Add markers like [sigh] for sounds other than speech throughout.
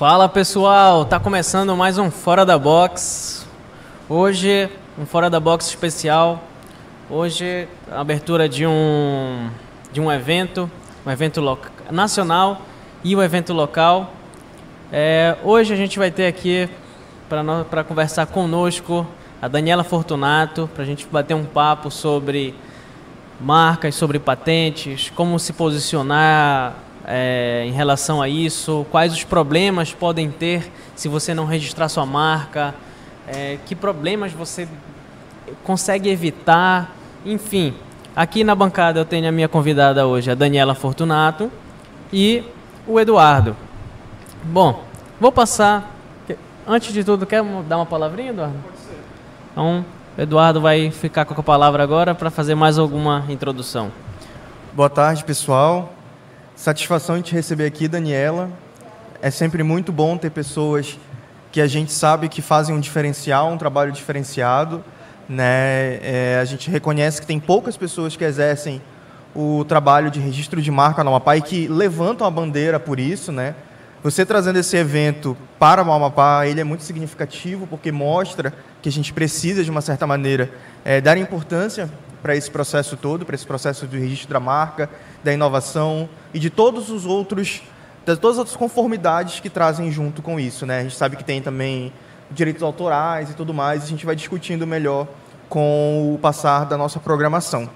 Fala pessoal, tá começando mais um Fora da Box. Hoje, um Fora da Box especial. Hoje, a abertura de um, de um evento, um evento nacional e um evento local. É, hoje a gente vai ter aqui para conversar conosco a Daniela Fortunato, para a gente bater um papo sobre marcas, sobre patentes, como se posicionar é, em relação a isso, quais os problemas podem ter se você não registrar sua marca, é, que problemas você consegue evitar, enfim. Aqui na bancada eu tenho a minha convidada hoje, a Daniela Fortunato e o Eduardo. Bom, vou passar. Antes de tudo, quer dar uma palavrinha, Eduardo? Pode ser. Então, Eduardo vai ficar com a palavra agora para fazer mais alguma introdução. Boa tarde, pessoal. Satisfação em te receber aqui, Daniela. É sempre muito bom ter pessoas que a gente sabe que fazem um diferencial, um trabalho diferenciado. Né? É, a gente reconhece que tem poucas pessoas que exercem o trabalho de registro de marca no Amapá e que levantam a bandeira por isso. Né? Você trazendo esse evento para o Amapá, ele é muito significativo porque mostra que a gente precisa, de uma certa maneira, é, dar importância para esse processo todo, para esse processo de registro da marca, da inovação e de todos os outros, de todas as outras conformidades que trazem junto com isso, né? A gente sabe que tem também direitos autorais e tudo mais, e a gente vai discutindo melhor com o passar da nossa programação.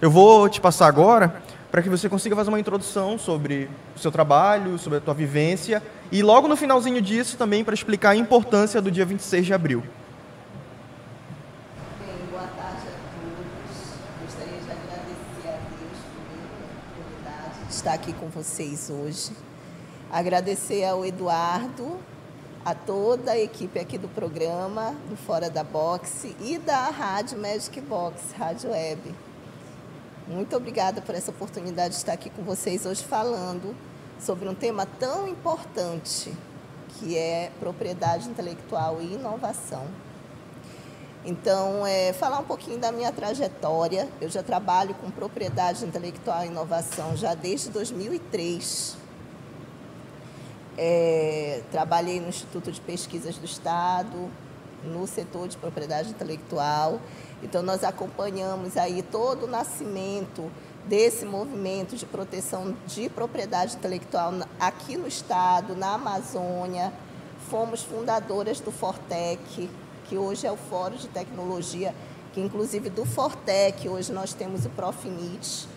Eu vou te passar agora para que você consiga fazer uma introdução sobre o seu trabalho, sobre a tua vivência, e logo no finalzinho disso também para explicar a importância do dia 26 de abril. Estar aqui com vocês hoje. Agradecer ao Eduardo, a toda a equipe aqui do programa, do Fora da Boxe e da Rádio Magic Box, Rádio Web. Muito obrigada por essa oportunidade de estar aqui com vocês hoje falando sobre um tema tão importante que é propriedade intelectual e inovação. Então, é, falar um pouquinho da minha trajetória. Eu já trabalho com propriedade intelectual e inovação já desde 2003. É, trabalhei no Instituto de Pesquisas do Estado, no setor de propriedade intelectual. Então, nós acompanhamos aí todo o nascimento desse movimento de proteção de propriedade intelectual aqui no Estado, na Amazônia. Fomos fundadoras do Fortec, que hoje é o Fórum de Tecnologia, que inclusive do Fortec, hoje nós temos o Profinit,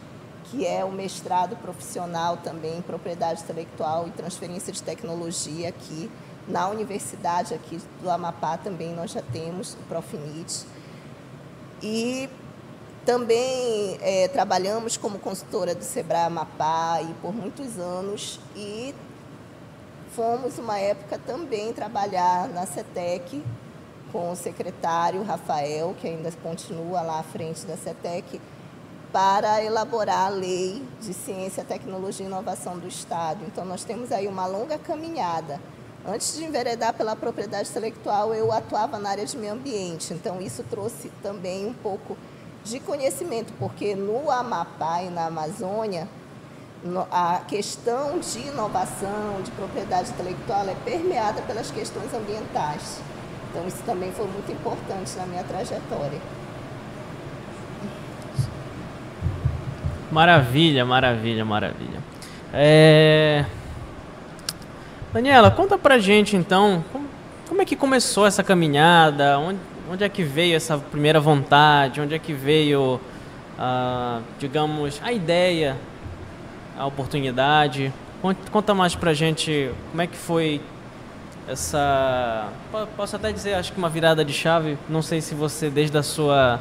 que é o mestrado profissional também em propriedade intelectual e transferência de tecnologia aqui na universidade aqui do Amapá também nós já temos o Profinit. E também é, trabalhamos como consultora do Sebrae Amapá e por muitos anos e fomos uma época também trabalhar na CETEC com o secretário Rafael, que ainda continua lá à frente da CETEC, para elaborar a lei de ciência, tecnologia e inovação do Estado. Então, nós temos aí uma longa caminhada. Antes de enveredar pela propriedade intelectual, eu atuava na área de meio ambiente. Então, isso trouxe também um pouco de conhecimento, porque no Amapá e na Amazônia, a questão de inovação, de propriedade intelectual é permeada pelas questões ambientais. Então, isso também foi muito importante na minha trajetória. Maravilha, maravilha, maravilha. É... Daniela, conta pra gente então, como, como, é que começou essa caminhada? Onde, onde é que veio essa primeira vontade? Onde é que veio, a, digamos, a ideia, a oportunidade? Conta mais pra gente como é que foi essa. Posso até dizer, acho que uma virada de chave. Não sei se você, desde a sua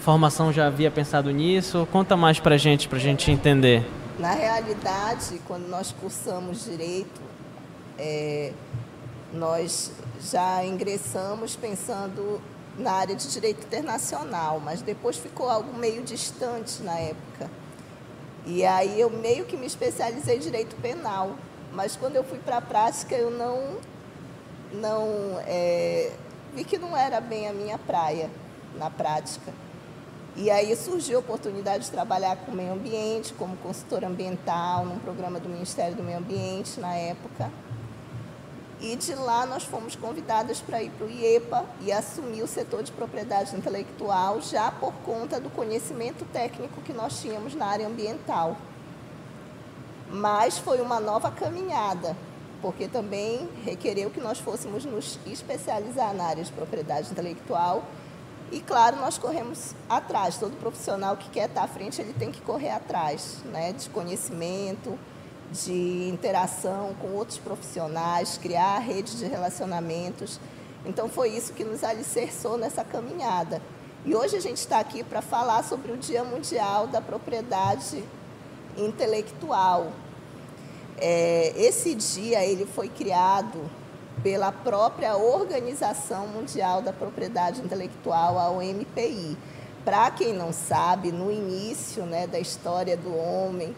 formação, já havia pensado nisso. Conta mais para gente, para gente entender. Na realidade, quando nós cursamos direito, é, nós já ingressamos pensando na área de direito internacional, mas depois ficou algo meio distante na época. E aí eu meio que me especializei em direito penal. Mas quando eu fui para a prática, eu não, não é, vi que não era bem a minha praia na prática. E aí surgiu a oportunidade de trabalhar com o meio ambiente, como consultora ambiental, num programa do Ministério do Meio Ambiente na época. E de lá nós fomos convidadas para ir para o IEPA e assumir o setor de propriedade intelectual, já por conta do conhecimento técnico que nós tínhamos na área ambiental. Mas foi uma nova caminhada, porque também requereu que nós fôssemos nos especializar na área de propriedade intelectual. E, claro, nós corremos atrás. Todo profissional que quer estar à frente, ele tem que correr atrás né, de conhecimento, de interação com outros profissionais, criar rede de relacionamentos. Então, foi isso que nos alicerçou nessa caminhada. E hoje a gente está aqui para falar sobre o Dia Mundial da Propriedade Intelectual. É, esse dia ele foi criado pela própria Organização Mundial da Propriedade Intelectual, a OMPI. Para quem não sabe, no início né, da história do homem,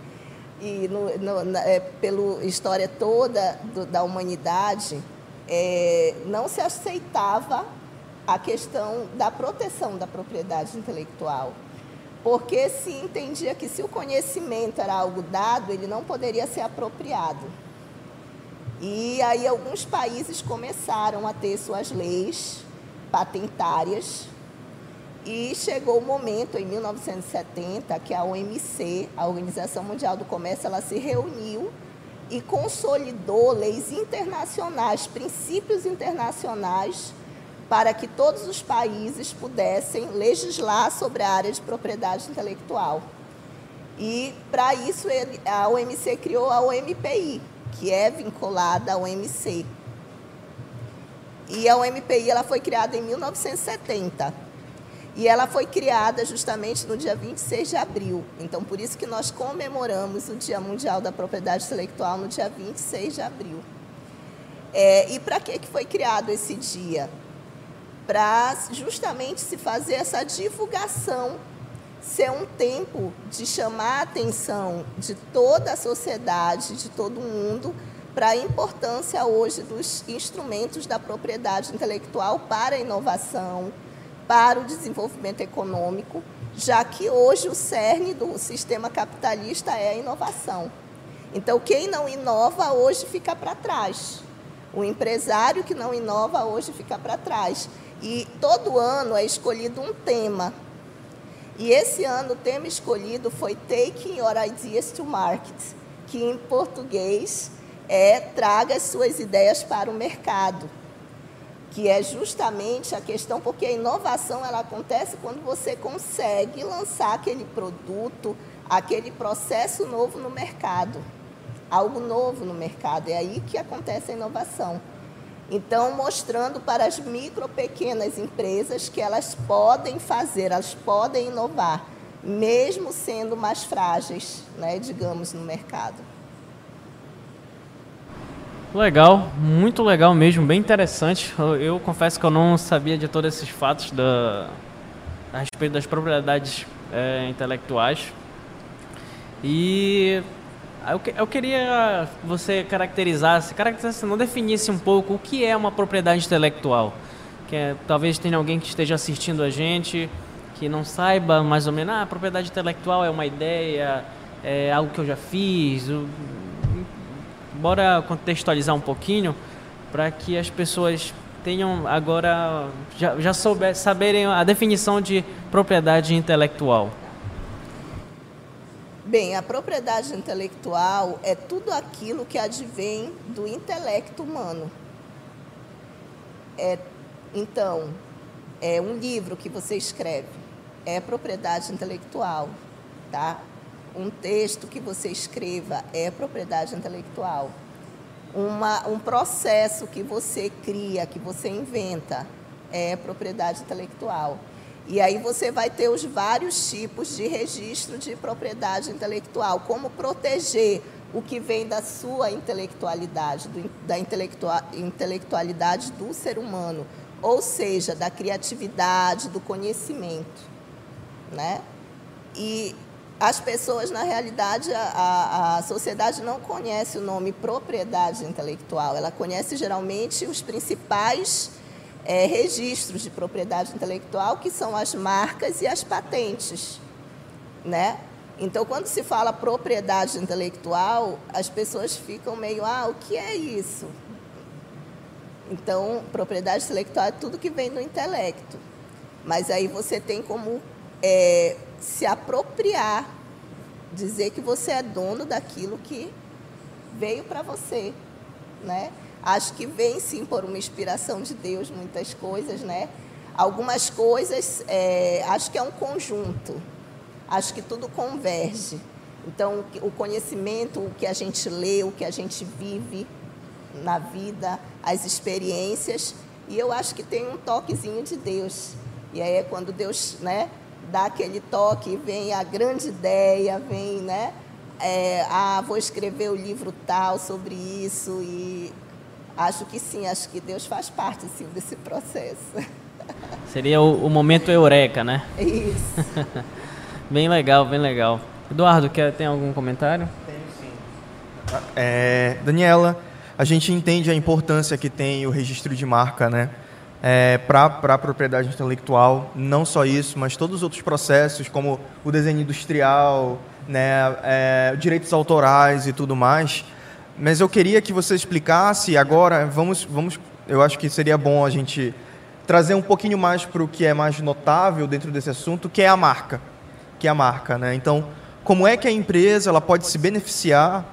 e no, no, na, é, pela história toda do, da humanidade, é, não se aceitava a questão da proteção da propriedade intelectual, porque se entendia que se o conhecimento era algo dado, ele não poderia ser apropriado. E aí alguns países começaram a ter suas leis patentárias e chegou o momento, em 1970, que a OMC, a Organização Mundial do Comércio, ela se reuniu e consolidou leis internacionais, princípios internacionais, para que todos os países pudessem legislar sobre a área de propriedade intelectual. E, para isso, a OMC criou a OMPI, que é vinculada à OMC. E a OMPI ela foi criada em 1970. E ela foi criada justamente no dia 26 de abril. Então, por isso que nós comemoramos o Dia Mundial da Propriedade Intelectual no dia 26 de abril. É, e para que, que foi criado esse dia? Para justamente se fazer essa divulgação, ser um tempo de chamar a atenção de toda a sociedade, de todo mundo, para a importância hoje dos instrumentos da propriedade intelectual para a inovação, para o desenvolvimento econômico, já que hoje o cerne do sistema capitalista é a inovação. Então, quem não inova hoje fica para trás. O empresário que não inova hoje fica para trás. E todo ano é escolhido um tema. E esse ano o tema escolhido foi Taking Your Ideas to Market, que em português é traga as suas ideias para o mercado que é justamente a questão, porque a inovação ela acontece quando você consegue lançar aquele produto, aquele processo novo no mercado, algo novo no mercado. É aí que acontece a inovação. Então, mostrando para as micro, pequenas empresas que elas podem fazer, elas podem inovar, mesmo sendo mais frágeis, né, digamos, no mercado. Legal, muito legal mesmo, bem interessante. Eu, eu, confesso que eu não sabia de todos esses fatos da, a respeito das propriedades é, intelectuais. E eu, eu queria que você caracterizasse, caracterizasse, não definisse um pouco o que é uma propriedade intelectual. Que é, talvez tenha alguém que esteja assistindo a gente que não saiba mais ou menos, ah, a propriedade intelectual é uma ideia, é algo que eu já fiz, bora contextualizar um pouquinho para que as pessoas tenham agora já, já souber, saberem a definição de propriedade intelectual. Bem, a propriedade intelectual é tudo aquilo que advém do intelecto humano. É, então, é um livro que você escreve, é propriedade intelectual, tá? um texto que você escreva é propriedade intelectual. Uma, um processo que você cria, que você inventa, é propriedade intelectual. E aí você vai ter os vários tipos de registro de propriedade intelectual, como proteger o que vem da sua intelectualidade, do, da intelectualidade do ser humano, ou seja, da criatividade, do conhecimento, né? E as pessoas, na realidade, a, a, sociedade não conhece o nome propriedade intelectual, ela conhece geralmente os principais é, registros de propriedade intelectual, que são as marcas e as patentes. Né? Então, quando se fala propriedade intelectual, as pessoas ficam meio, ah, o que é isso? Então, propriedade intelectual é tudo que vem do intelecto. Mas aí você tem como é, se apropriar, dizer que você é dono daquilo que veio para você, né? Acho que vem sim por uma inspiração de Deus muitas coisas, né? Algumas coisas, é, acho que é um conjunto. Acho que tudo converge. Então, o conhecimento, o que a gente lê, o que a gente vive na vida, as experiências, e eu acho que tem um toquezinho de Deus. E aí é quando Deus, né, dá aquele toque, vem a grande ideia, vem, né, é, ah, vou escrever o livro tal sobre isso e acho que sim, acho que Deus faz parte sim desse processo. [laughs] Seria o, o momento eureka, né? Isso. [laughs] bem legal, bem legal. Eduardo, quer, tem algum comentário? Tenho sim. É, Daniela, a gente entende a importância que tem o registro de marca, né? É, para a propriedade intelectual, não só isso, mas todos os outros processos, como o desenho industrial, né, é, direitos autorais e tudo mais. Mas eu queria que você explicasse agora, vamos, vamos, eu acho que seria bom a gente trazer um pouquinho mais para o que é mais notável dentro desse assunto, que é a marca, que é a marca, né? Então, como é que a empresa ela pode se beneficiar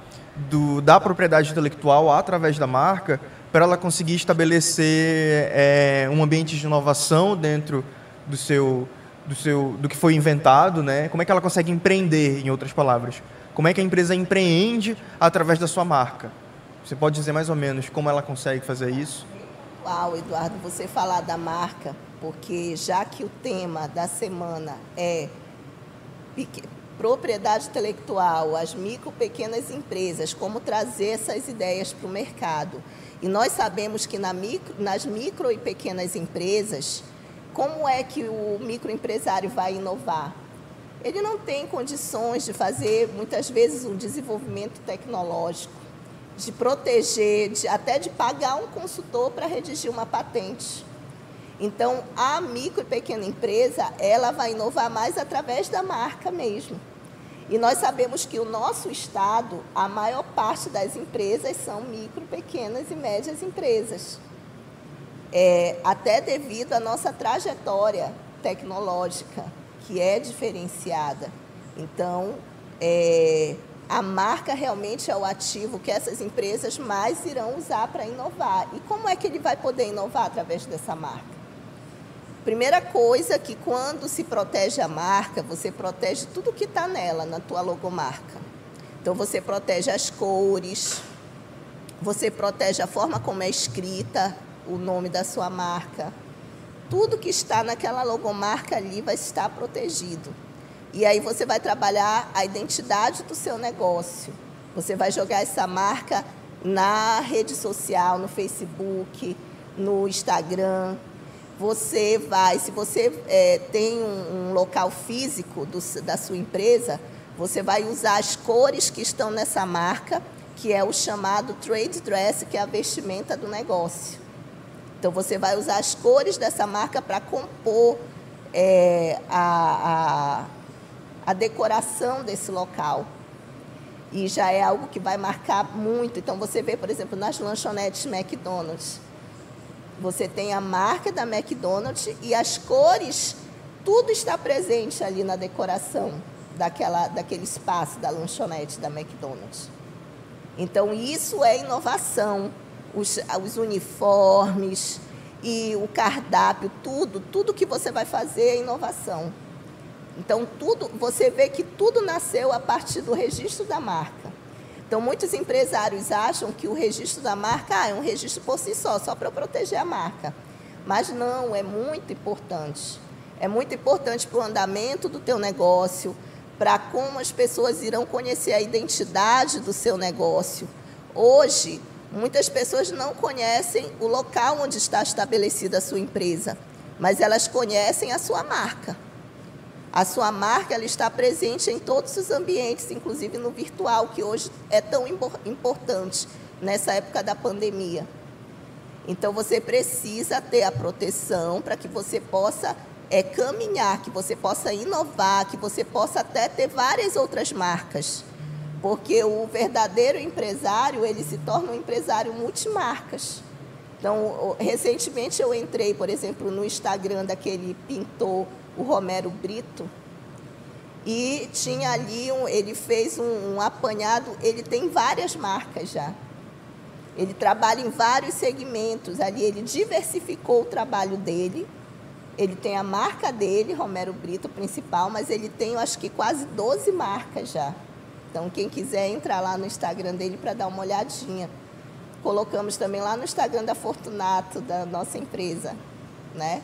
do, da propriedade intelectual através da marca para ela conseguir estabelecer é, um ambiente de inovação dentro do seu do seu do que foi inventado, né? Como é que ela consegue empreender, em outras palavras? Como é que a empresa empreende através da sua marca? Você pode dizer mais ou menos como ela consegue fazer isso? Uau, Eduardo, você falar da marca, porque já que o tema da semana é propriedade intelectual, as micro pequenas empresas, como trazer essas ideias para o mercado. E nós sabemos que na micro, nas micro e pequenas empresas, como é que o microempresário vai inovar? Ele não tem condições de fazer, muitas vezes, um desenvolvimento tecnológico, de proteger, de, até de pagar um consultor para redigir uma patente. Então, a micro e pequena empresa, ela vai inovar mais através da marca mesmo. E nós sabemos que o nosso estado, a maior parte das empresas são micro, pequenas e médias empresas é, até devido à nossa trajetória tecnológica, que é diferenciada. Então, é, a marca realmente é o ativo que essas empresas mais irão usar para inovar. E como é que ele vai poder inovar através dessa marca? Primeira coisa que quando se protege a marca, você protege tudo que está nela, na tua logomarca. Então você protege as cores, você protege a forma como é escrita, o nome da sua marca. Tudo que está naquela logomarca ali vai estar protegido. E aí você vai trabalhar a identidade do seu negócio. Você vai jogar essa marca na rede social, no Facebook, no Instagram. Você vai, se você é, tem um, um, local físico do, da sua empresa, você vai usar as cores que estão nessa marca, que é o chamado trade dress, que é a vestimenta do negócio. Então você vai usar as cores dessa marca para compor é, a, a, a decoração desse local. E já é algo que vai marcar muito. Então você vê, por exemplo, nas lanchonetes McDonald's. Você tem a marca da McDonald's e as cores, tudo está presente ali na decoração daquela, daquele espaço da lanchonete da McDonald's. Então, isso é inovação os, os uniformes e o cardápio, tudo, tudo que você vai fazer é inovação. Então, tudo, você vê que tudo nasceu a partir do registro da marca. Então, muitos empresários acham que o registro da marca ah, é um registro por si só, só para proteger a marca. Mas não, é muito importante. É muito importante para o andamento do teu negócio, para como as pessoas irão conhecer a identidade do seu negócio. Hoje, Muitas pessoas não conhecem o local onde está estabelecida a sua empresa, mas elas conhecem a sua marca. A sua marca ela está presente em todos os ambientes, inclusive no virtual, que hoje é tão importante nessa época da pandemia. Então você precisa ter a proteção para que você possa é, caminhar, que você possa inovar, que você possa até ter várias outras marcas. Porque o verdadeiro empresário, ele se torna um empresário multimarcas. Então, recentemente eu entrei, por exemplo, no Instagram daquele pintor, o Romero Brito, e tinha ali, um, ele fez um, um apanhado, ele tem várias marcas já. Ele trabalha em vários segmentos ali, ele diversificou o trabalho dele. Ele tem a marca dele, Romero Brito, principal, mas ele tem, eu acho que quase 12 marcas já. Então, quem quiser entrar lá no Instagram dele para dar uma olhadinha. Colocamos também lá no Instagram da Fortunato, da nossa empresa, né?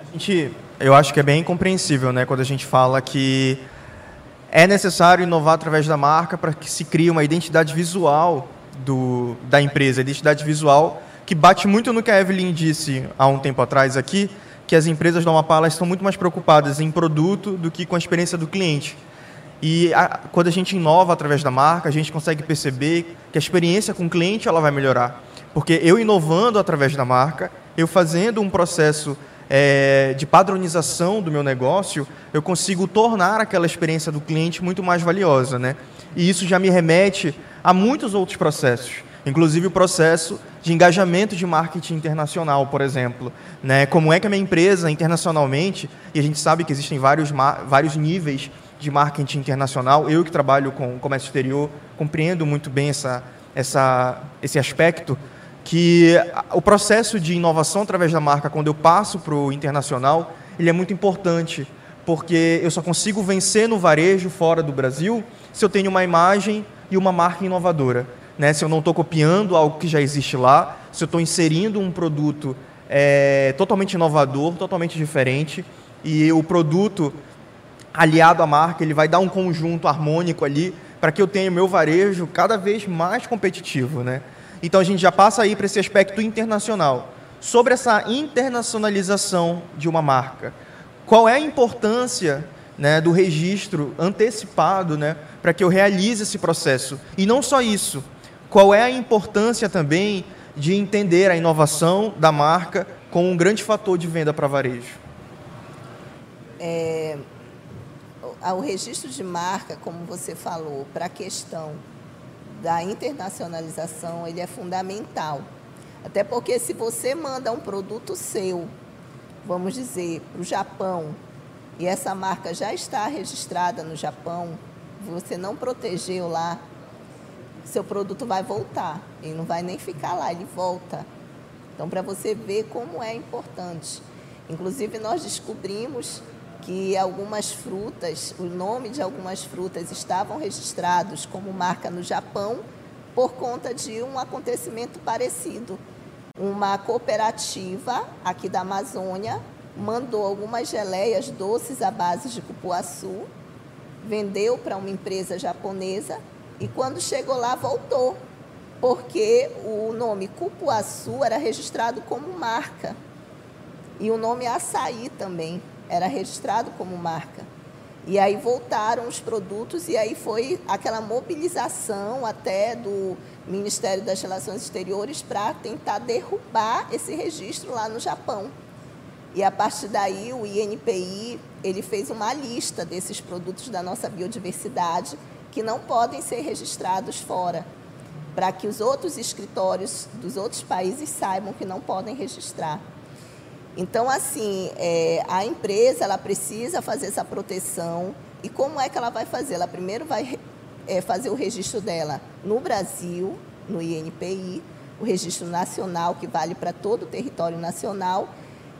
A gente, eu acho que é bem compreensível, né, quando a gente fala que é necessário inovar através da marca para que se crie uma identidade visual do, da empresa, identidade visual que bate muito no que a Evelyn disse há um tempo atrás aqui, que as empresas do Amapá elas estão muito mais preocupadas em produto do que com a experiência do cliente. E a, quando a gente inova através da marca, a gente consegue perceber que a experiência com o cliente ela vai melhorar. Porque eu inovando através da marca, eu fazendo um processo é, de padronização do meu negócio, eu consigo tornar aquela experiência do cliente muito mais valiosa. Né? E isso já me remete a muitos outros processos, inclusive o processo de engajamento de marketing internacional, por exemplo. Né? Como é que a minha empresa, internacionalmente, e a gente sabe que existem vários, vários níveis de marketing internacional, eu que trabalho com comércio exterior, compreendo muito bem essa, essa, esse aspecto, que o processo de inovação através da marca, quando eu passo para o internacional, ele é muito importante, porque eu só consigo vencer no varejo fora do Brasil se eu tenho uma imagem e uma marca inovadora. Né? Se eu não estou copiando algo que já existe lá, se eu estou inserindo um produto é, totalmente inovador, totalmente diferente, e o produto aliado à marca, ele vai dar um conjunto harmônico ali para que eu tenha o meu varejo cada vez mais competitivo. Né? Então a gente já passa aí para esse aspecto internacional. Sobre essa internacionalização de uma marca, qual é a importância né, do registro antecipado né, para que eu realize esse processo? E não só isso, qual é a importância também de entender a inovação da marca como um grande fator de venda para varejo? É, o registro de marca, como você falou, para a questão da internacionalização, ele é fundamental. Até porque se você manda um produto seu, vamos dizer, para o Japão, e essa marca já está registrada no Japão, você não protegeu lá, seu produto vai voltar. Ele não vai nem ficar lá, ele volta. Então, para você ver como é importante. Inclusive, nós descobrimos que algumas frutas, o nome de algumas frutas estavam registrados como marca no Japão por conta de um acontecimento parecido. Uma cooperativa aqui da Amazônia mandou algumas geleias doces à base de cupuaçu, vendeu para uma empresa japonesa e quando chegou lá voltou, porque o nome cupuaçu era registrado como marca e o nome açaí também era registrado como marca. E aí voltaram os produtos e aí foi aquela mobilização até do Ministério das Relações Exteriores para tentar derrubar esse registro lá no Japão. E a partir daí o INPI ele fez uma lista desses produtos da nossa biodiversidade que não podem ser registrados fora, para que os outros escritórios dos outros países saibam que não podem registrar. Então, assim, é, a empresa ela precisa fazer essa proteção. E como é que ela vai fazer? Ela primeiro vai é, fazer o registro dela no Brasil, no INPI, o registro nacional, que vale para todo o território nacional.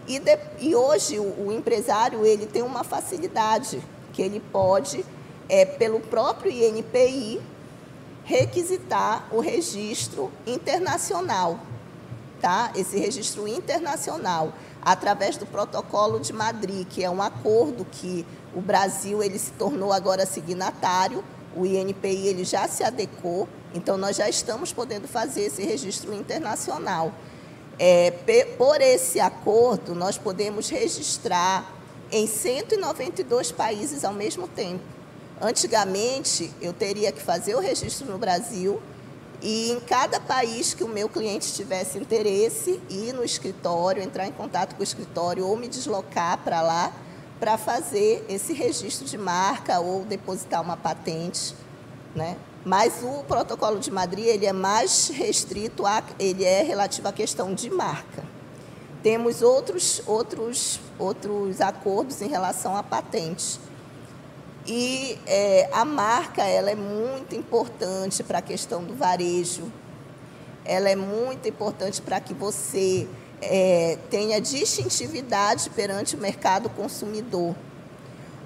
E, de, e hoje o, o, empresário ele tem uma facilidade, que ele pode, é, pelo próprio INPI, requisitar o registro internacional. Tá? Esse registro internacional através do Protocolo de Madrid, que é um acordo que o Brasil ele se tornou agora signatário, o INPI ele já se adequou, então nós já estamos podendo fazer esse registro internacional. É, por esse acordo, nós podemos registrar em 192 países ao mesmo tempo. Antigamente, eu teria que fazer o registro no Brasil, e em cada país que o meu cliente tivesse interesse, ir no escritório, entrar em contato com o escritório ou me deslocar para lá para fazer esse registro de marca ou depositar uma patente, né? Mas o protocolo de Madrid ele é mais restrito, a, ele é relativo à questão de marca. Temos outros, outros, outros acordos em relação a patentes. E é, a marca ela é muito importante para a questão do varejo. Ela é muito importante para que você é, tenha distintividade perante o mercado consumidor.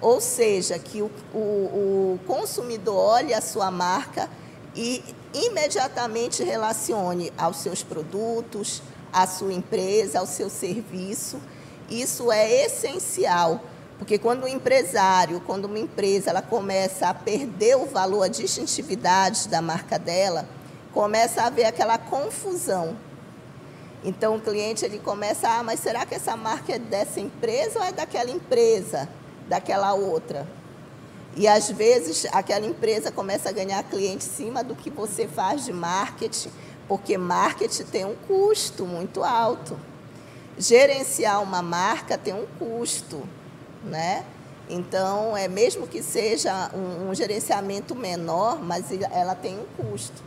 Ou seja, que o, o, o consumidor olhe a sua marca e imediatamente relacione aos seus produtos, à sua empresa, ao seu serviço. Isso é essencial porque quando o empresário, quando uma empresa ela começa a perder o valor, a distintividade da marca dela, começa a haver aquela confusão. Então o cliente ele começa, ah, mas será que essa marca é dessa empresa ou é daquela empresa, daquela outra? E às vezes aquela empresa começa a ganhar cliente em cima do que você faz de marketing, porque marketing tem um custo muito alto. Gerenciar uma marca tem um custo né? Então, é mesmo que seja um, um gerenciamento menor, mas ela tem um custo.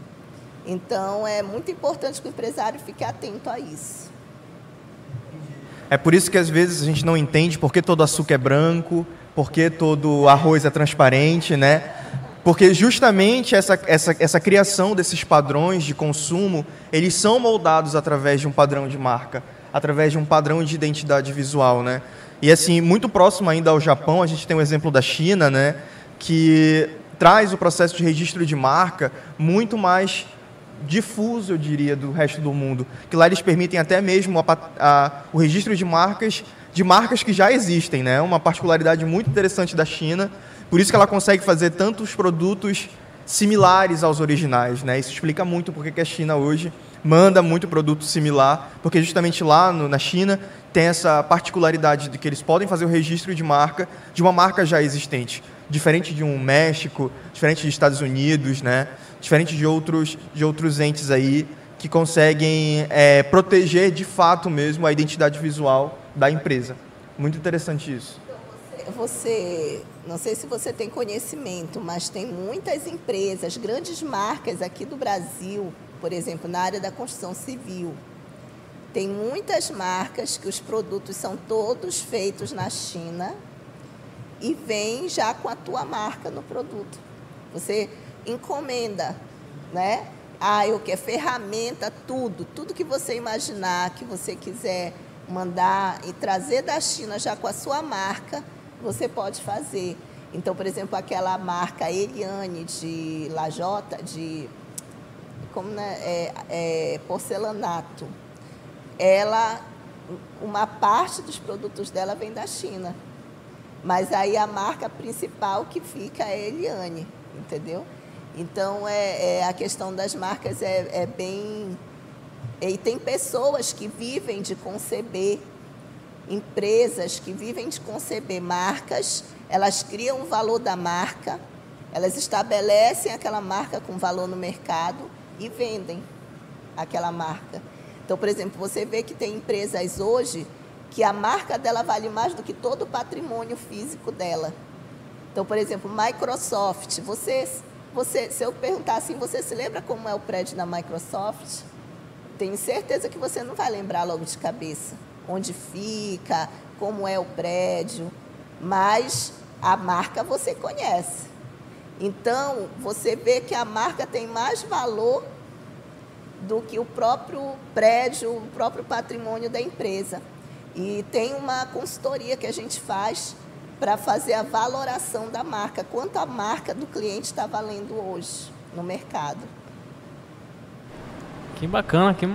Então, é muito importante que o empresário fique atento a isso. É por isso que às vezes a gente não entende por que todo açúcar é branco, por que todo arroz é transparente, né? Porque justamente essa, essa, essa criação desses padrões de consumo, eles são moldados através de um padrão de marca, através de um padrão de identidade visual, né? E assim, muito próximo ainda ao Japão, a gente tem o um exemplo da China, né, que traz o processo de registro de marca muito mais difuso, eu diria, do resto do mundo. Que lá eles permitem até mesmo a, a, o registro de marcas de marcas que já existem, né? Uma particularidade muito interessante da China. Por isso que ela consegue fazer tantos produtos similares aos originais, né? Isso explica muito porque que a China hoje manda muito produto similar, porque justamente lá no, na China tem essa particularidade de que eles podem fazer o registro de marca de uma marca já existente, diferente de um México, diferente dos Estados Unidos, né? Diferente de outros, de outros entes aí que conseguem é, proteger de fato mesmo a identidade visual da empresa. Muito interessante isso. Você, não sei se você tem conhecimento, mas tem muitas empresas, grandes marcas aqui do Brasil, por exemplo, na área da construção civil, tem muitas marcas que os produtos são todos feitos na China e vem já com a tua marca no produto. Você encomenda, né? Ah, eu quero ferramenta, tudo, tudo que você imaginar, que você quiser mandar e trazer da China já com a sua marca, você pode fazer. Então, por exemplo, aquela marca Eliane de Lajota, de como né, é, é, porcelanato ela, uma parte dos produtos dela vem da China. Mas aí a marca principal que fica é Eliane, entendeu? Então, é, é a questão das marcas é, é bem... E tem pessoas que vivem de conceber, empresas que vivem de conceber marcas, elas criam o valor da marca, elas estabelecem aquela marca com valor no mercado e vendem aquela marca. Então, por exemplo, você vê que tem empresas hoje que a marca dela vale mais do que todo o patrimônio físico dela. Então, por exemplo, Microsoft. Você, você, se eu perguntar assim, você se lembra como é o prédio da Microsoft? Tenho certeza que você não vai lembrar logo de cabeça onde fica, como é o prédio, mas a marca você conhece. Então, você vê que a marca tem mais valor do que o próprio prédio, o próprio patrimônio da empresa. E tem uma consultoria que a gente faz para fazer a valoração da marca, quanto a marca do cliente está valendo hoje no mercado. Que bacana, que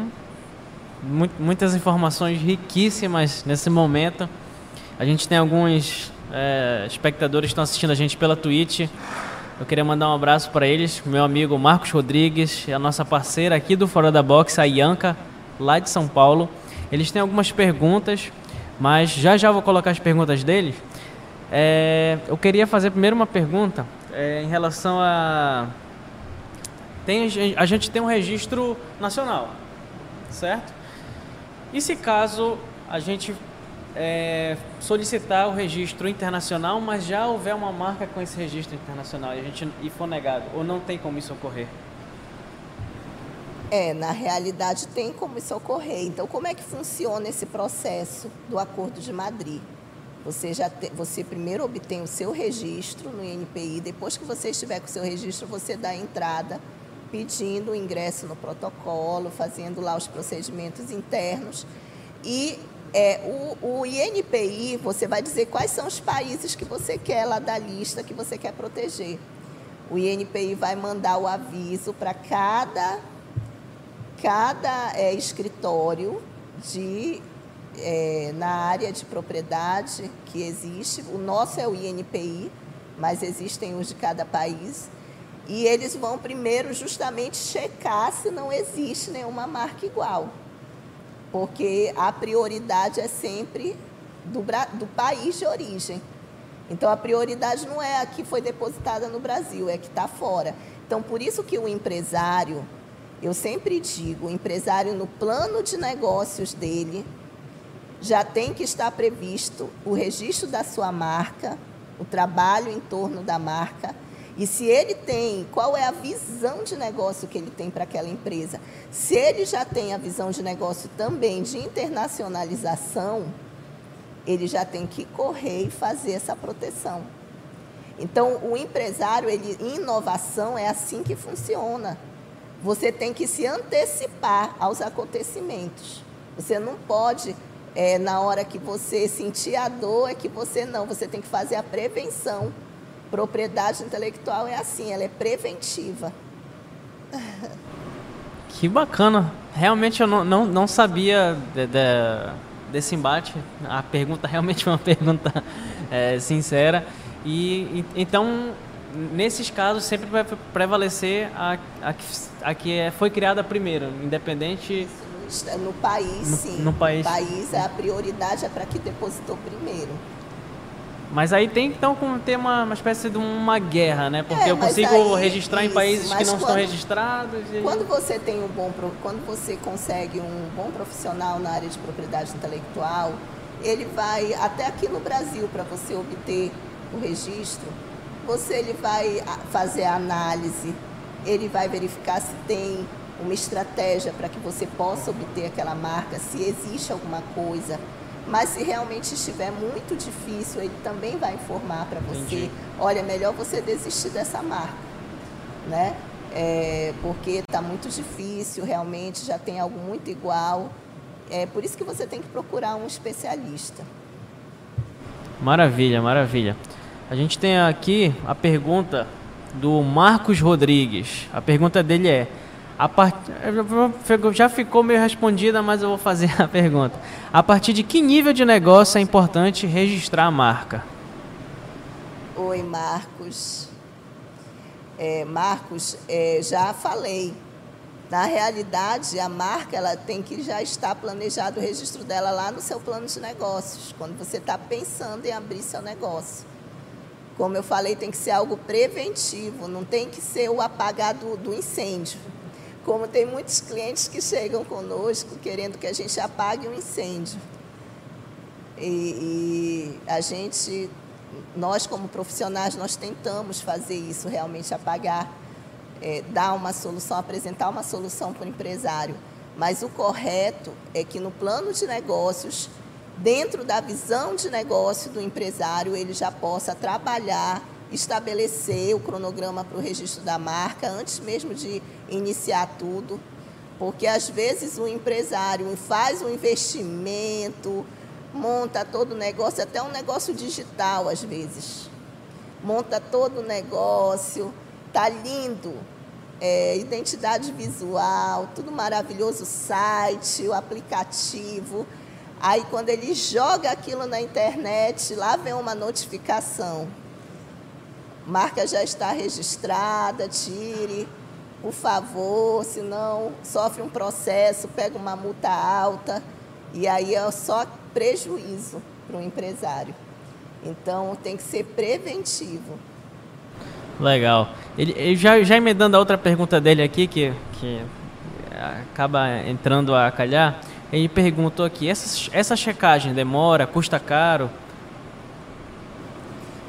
muitas informações riquíssimas nesse momento. A gente tem alguns é, espectadores que estão assistindo a gente pela Twitch. Eu queria mandar um abraço para eles, meu amigo Marcos Rodrigues e a nossa parceira aqui do Fora da Box, a Ianca, lá de São Paulo. Eles têm algumas perguntas, mas já já vou colocar as perguntas deles. É, eu queria fazer primeiro uma pergunta é, em relação a. Tem, a gente tem um registro nacional, certo? E se caso a gente é, solicitar o registro internacional, mas já houver uma marca com esse registro internacional e a gente e for negado, ou não tem como isso ocorrer? É, na realidade tem como isso ocorrer. Então, como é que funciona esse processo do Acordo de Madrid? Você já te, você primeiro obtém o seu registro no INPI, depois que você estiver com o seu registro, você dá a entrada pedindo o ingresso no protocolo, fazendo lá os procedimentos internos e é, o, o, INPI, você vai dizer quais são os países que você quer lá da lista que você quer proteger. O INPI vai mandar o aviso para cada, cada é, escritório de, é, na área de propriedade que existe. O nosso é o INPI, mas existem os de cada país. E eles vão primeiro justamente checar se não existe nenhuma marca igual porque a prioridade é sempre do, do país de origem. Então, a prioridade não é a que foi depositada no Brasil, é a que está fora. Então, por isso que o empresário, eu sempre digo, o empresário no plano de negócios dele já tem que estar previsto o registro da sua marca, o trabalho em torno da marca, e se ele tem, qual é a visão de negócio que ele tem para aquela empresa? Se ele já tem a visão de negócio também de internacionalização, ele já tem que correr e fazer essa proteção. Então, o empresário, ele, inovação é assim que funciona. Você tem que se antecipar aos acontecimentos. Você não pode, é, na hora que você sentir a dor, é que você não. Você tem que fazer a prevenção Propriedade intelectual é assim, ela é preventiva. [laughs] Que bacana. Realmente eu não, não, não sabia de, de, desse embate. A pergunta [laughs] realmente foi uma pergunta é, sincera. E então, nesses casos, sempre vai prevalecer a, a, a que é, foi criada primeiro, independente. No país, no, sim. No país. No país, a prioridade é para que depositou primeiro. Mas aí tem então ter uma, uma espécie de uma guerra, né? Porque é, eu consigo aí, registrar isso, em países que não quando, estão registrados. E... Quando você tem um bom, quando você consegue um bom profissional na área de propriedade intelectual, ele vai até aqui no Brasil para você obter o registro, você ele vai fazer a análise, ele vai verificar se tem uma estratégia para que você possa obter aquela marca, se existe alguma coisa mas se realmente estiver muito difícil, ele também vai informar para você, Entendi. olha, melhor você desistir dessa marca, né? É, porque está muito difícil, realmente já tem algo muito igual. É por isso que você tem que procurar um especialista. Maravilha, maravilha. A gente tem aqui a pergunta do Marcos Rodrigues. A pergunta dele é: a part... Já ficou meio respondida, mas eu vou fazer a pergunta. A partir de que nível de negócio é importante registrar a marca? Oi, Marcos. É, Marcos, é, já falei. Na realidade, a marca ela tem que já estar planejado o registro dela lá no seu plano de negócios, quando você está pensando em abrir seu negócio. Como eu falei, tem que ser algo preventivo, não tem que ser o apagar do, do incêndio como tem muitos clientes que chegam conosco querendo que a gente apague um incêndio. E, e, a gente, nós como profissionais, nós tentamos fazer isso, realmente apagar, é, dar uma solução, apresentar uma solução para o empresário. Mas o correto é que no plano de negócios, dentro da visão de negócio do empresário, ele já possa trabalhar estabelecer o cronograma para o registro da marca antes mesmo de iniciar tudo, porque às vezes o empresário faz um investimento, monta todo o negócio, até um negócio digital às vezes, monta todo o negócio, tá lindo, é, identidade visual, tudo maravilhoso, site, o aplicativo. Aí quando ele joga aquilo na internet, lá vem uma notificação marca já está registrada, tire, por favor, senão sofre um processo, pega uma multa alta e aí é só prejuízo para o empresário. Então tem que ser preventivo. Legal. Ele, ele, já, já emendando a outra pergunta dele aqui, que, que acaba entrando a calhar, Ele perguntou aqui, essa, essa checagem demora, custa caro?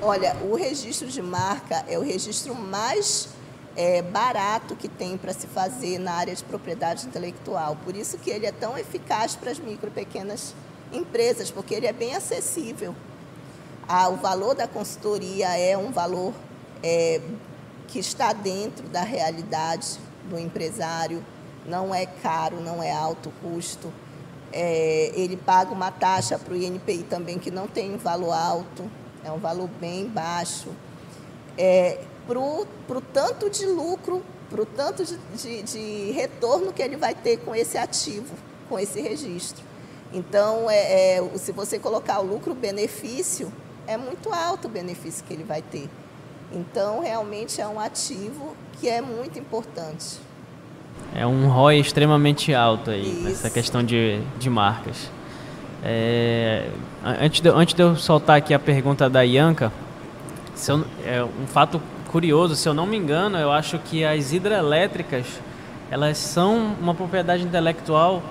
Olha, o registro de marca é o registro mais é, barato que tem para se fazer na área de propriedade intelectual. Por isso que ele é tão eficaz para as micro e pequenas empresas, porque ele é bem acessível. Ah, o valor da consultoria é um valor é, que está dentro da realidade do empresário, não é caro, não é alto custo. É, ele paga uma taxa para o INPI também que não tem um valor alto, é um valor bem baixo. É, para o tanto de lucro, para o tanto de, de, de, retorno que ele vai ter com esse ativo, com esse registro. Então, é, é se você colocar o lucro-benefício, é muito alto o benefício que ele vai ter. Então, realmente é um ativo que é muito importante. É um ROI extremamente alto aí, Isso. nessa questão de, de marcas. É, antes, de, antes de eu soltar aqui a pergunta da Ianca, eu, é um fato curioso, se eu não me engano, eu acho que as hidrelétricas, elas são uma propriedade intelectual,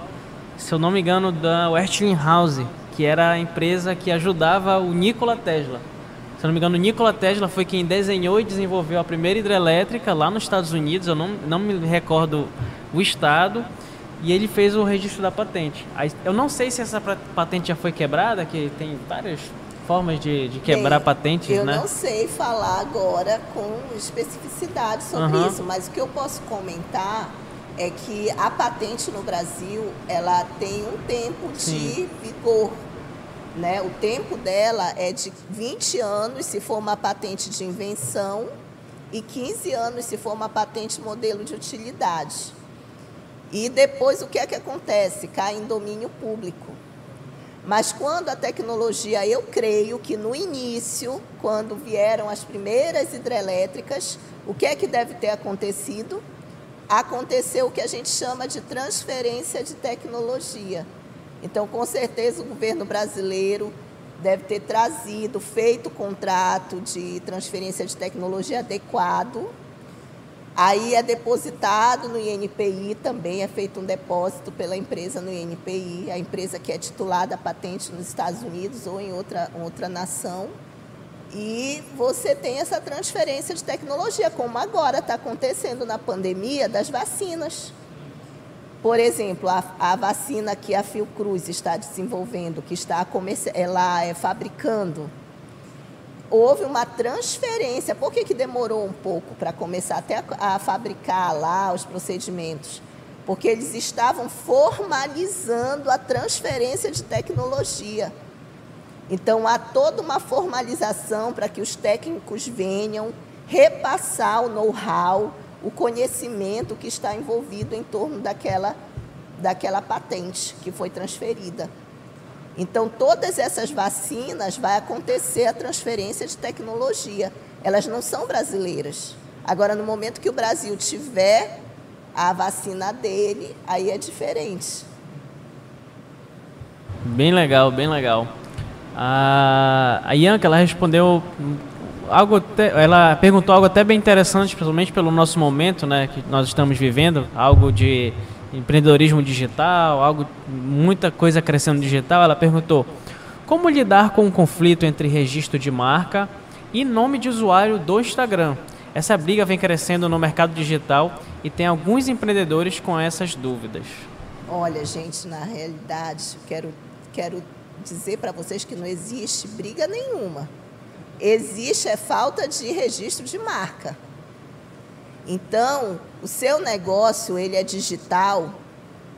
se eu não me engano, da Westinghouse, que era a empresa que ajudava o Nikola Tesla. Se eu não me engano, Nikola Tesla foi quem desenhou e desenvolveu a primeira hidrelétrica lá nos Estados Unidos, eu não, não me recordo o estado, e ele fez o registro da patente. Eu não sei se essa patente já foi quebrada, que tem várias formas de, de quebrar patentes, eu né? Eu não sei falar agora com especificidade sobre uhum. isso, mas o que eu posso comentar é que a patente no Brasil, ela tem um tempo Sim. de vigor né? O tempo dela é de 20 anos se for uma patente de invenção e 15 anos se for uma patente modelo de utilidade. E depois o que é que acontece? Cai em domínio público. Mas quando a tecnologia, eu creio que no início, quando vieram as primeiras hidrelétricas, o que é que deve ter acontecido? Aconteceu o que a gente chama de transferência de tecnologia. Então, com certeza, o governo brasileiro deve ter trazido, feito contrato de transferência de tecnologia adequado. Aí é depositado no INPI também, é feito um depósito pela empresa no INPI, a empresa que é titulada a patente nos Estados Unidos ou em outra, outra nação. E você tem essa transferência de tecnologia, como agora está acontecendo na pandemia das vacinas. Por exemplo, a, a, vacina que a Fiocruz está desenvolvendo, que está ela é fabricando, houve uma transferência. Por que, que demorou um pouco para começar até a, a fabricar lá os procedimentos? Porque eles estavam formalizando a transferência de tecnologia. Então, há toda uma formalização para que os técnicos venham repassar o know-how o conhecimento que está envolvido em torno daquela, daquela patente que foi transferida. Então, todas essas vacinas vai acontecer a transferência de tecnologia. Elas não são brasileiras. Agora, no momento que o Brasil tiver a vacina dele, aí é diferente. Bem legal, bem legal. A, a Ianca, ela respondeu algo ela perguntou algo até bem interessante, principalmente pelo nosso momento, né, que nós estamos vivendo, algo de empreendedorismo digital, algo muita coisa crescendo digital. Ela perguntou: como lidar com o conflito entre registro de marca e nome de usuário do Instagram? Essa briga vem crescendo no mercado digital e tem alguns empreendedores com essas dúvidas. Olha, gente, na realidade, quero quero dizer para vocês que não existe briga nenhuma existe é falta de registro de marca. Então, o seu negócio, ele é digital,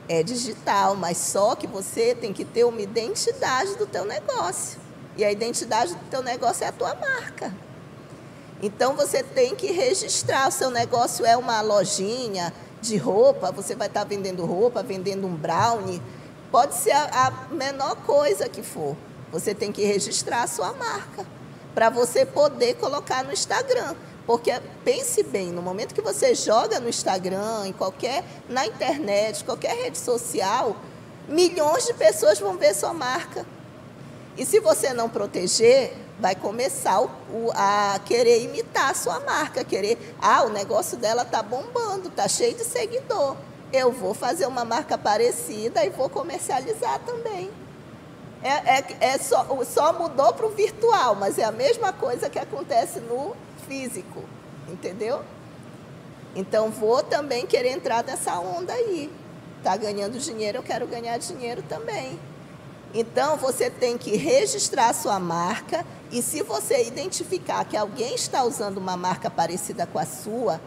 é digital, mas só que você tem que ter uma identidade do teu negócio. E a identidade do teu negócio é a tua marca. Então você tem que registrar, o seu negócio é uma lojinha de roupa, você vai estar vendendo roupa, vendendo um brownie, pode ser a, a menor coisa que for. Você tem que registrar a sua marca para você poder colocar no Instagram. Porque pense bem, no momento que você joga no Instagram, em qualquer, na internet, qualquer rede social, milhões de pessoas vão ver sua marca. E se você não proteger, vai começar o, a querer imitar a sua marca, querer, ah, o negócio dela tá bombando, tá cheio de seguidor. eu vou fazer uma marca parecida e vou comercializar também. É, é, é só, só mudou para o virtual, mas é a mesma coisa que acontece no físico, entendeu? Então vou também querer entrar nessa onda aí. Está ganhando dinheiro, eu quero ganhar dinheiro também. Então você tem que registrar a sua marca e se você identificar que alguém está usando uma marca parecida com a sua,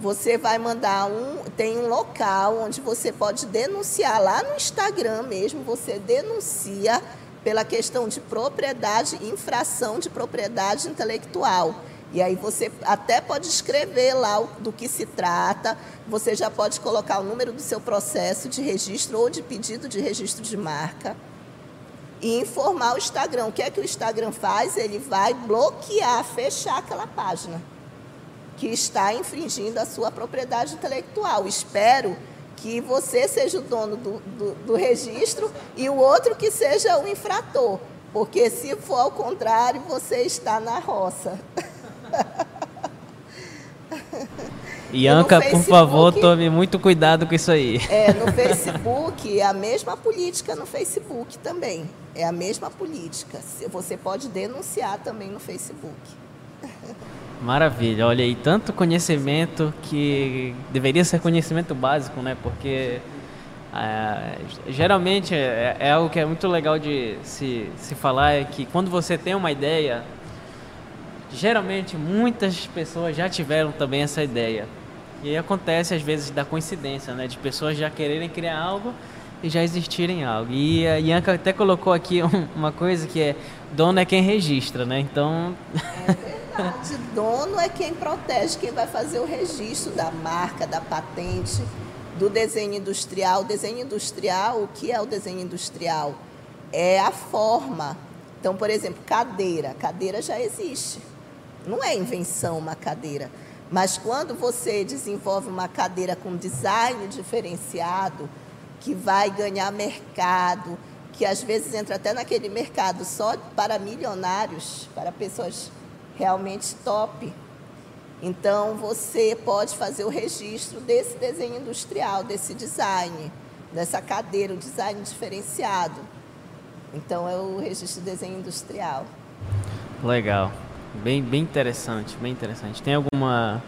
você vai mandar um. Tem um local onde você pode denunciar lá no Instagram mesmo, você denuncia pela questão de propriedade, infração de propriedade intelectual. E aí você até pode escrever lá do que se trata, você já pode colocar o número do seu processo de registro ou de pedido de registro de marca e informar o Instagram. O que é que o Instagram faz? Ele vai bloquear, fechar aquela página que está infringindo a sua propriedade intelectual. Espero que você seja o dono do, do, do, registro e o outro que seja o infrator, porque se for ao contrário, você está na roça. [laughs] [laughs] Ianca, por favor, tome muito cuidado com isso aí. É, no [laughs] Facebook, é a mesma política no Facebook também. É a mesma política. Você pode denunciar também no Facebook. [laughs] Maravilha, olha aí, tanto conhecimento que deveria ser conhecimento básico, né? Porque é, geralmente é, é, algo que é muito legal de se, se falar é que quando você tem uma ideia, geralmente muitas pessoas já tiveram também essa ideia. E aí acontece às vezes da coincidência, né? De pessoas já quererem criar algo e já existirem algo. E a Ianca até colocou aqui [laughs] uma coisa que é dono é quem registra, né? Então. É verdade. [laughs] Dono é quem protege, quem vai fazer o registro da marca, da patente, do desenho industrial. O desenho industrial, o que é o desenho industrial? É a forma. Então, por exemplo, cadeira. Cadeira já existe. Não é invenção uma cadeira. Mas quando você desenvolve uma cadeira com design diferenciado, que vai ganhar mercado, que às vezes entra até naquele mercado só para milionários, para pessoas realmente top. Então, você pode fazer o registro desse desenho industrial, desse design, dessa cadeira, o design diferenciado. Então, é o registro de desenho industrial. Legal. Bem, bem interessante, bem interessante. Tem alguma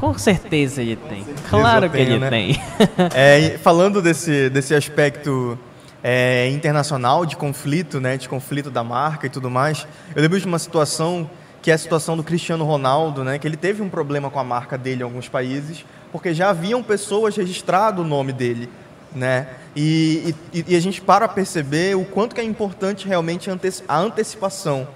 com certeza ele tem. Claro que tenho, ele né? tem. [laughs] é, falando desse, desse aspecto é, internacional de conflito, né, de conflito da marca e tudo mais. Eu lembro de uma situação que é a situação do Cristiano Ronaldo, né, que ele teve um problema com a marca dele em alguns países, porque já haviam pessoas registrado o nome dele, né? E, e, e a gente para perceber o quanto que é importante realmente a antecipação,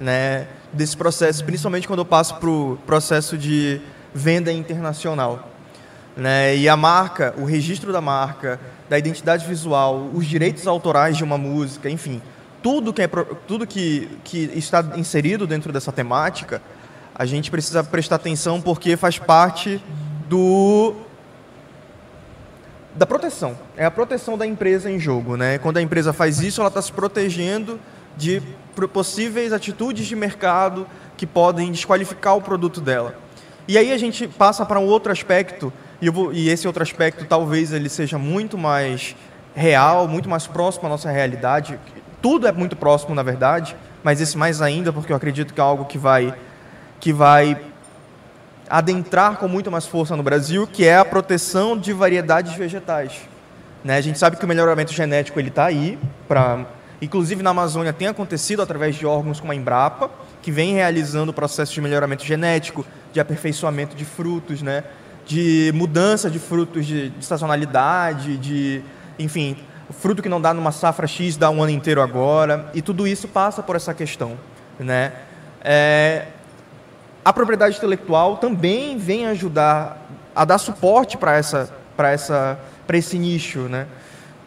né, desse processo, principalmente quando eu passo para o processo de venda internacional. Né? E a marca, o registro da marca, da identidade visual, os direitos autorais de uma música, enfim, tudo que, é, tudo que, que está inserido dentro dessa temática, a gente precisa prestar atenção porque faz parte do da proteção. É a proteção da empresa em jogo, né? Quando a empresa faz isso, ela está se protegendo de possíveis atitudes de mercado que podem desqualificar o produto dela. E aí a gente passa para um outro aspecto e, vou, e esse outro aspecto talvez ele seja muito mais real, muito mais próximo à nossa realidade. Tudo é muito próximo, na verdade, mas esse mais ainda, porque eu acredito que é algo que vai, que vai adentrar com muito mais força no Brasil, que é a proteção de variedades vegetais. Né? A gente sabe que o melhoramento genético ele está aí, pra, inclusive na Amazônia tem acontecido através de órgãos como a Embrapa, que vem realizando o processo de melhoramento genético, de aperfeiçoamento de frutos, né? de mudança de frutos de, de estacionalidade, de, enfim, fruto que não dá numa safra X dá um ano inteiro agora, e tudo isso passa por essa questão. Né? É, a propriedade intelectual também vem ajudar a dar suporte para essa, essa, esse nicho, né?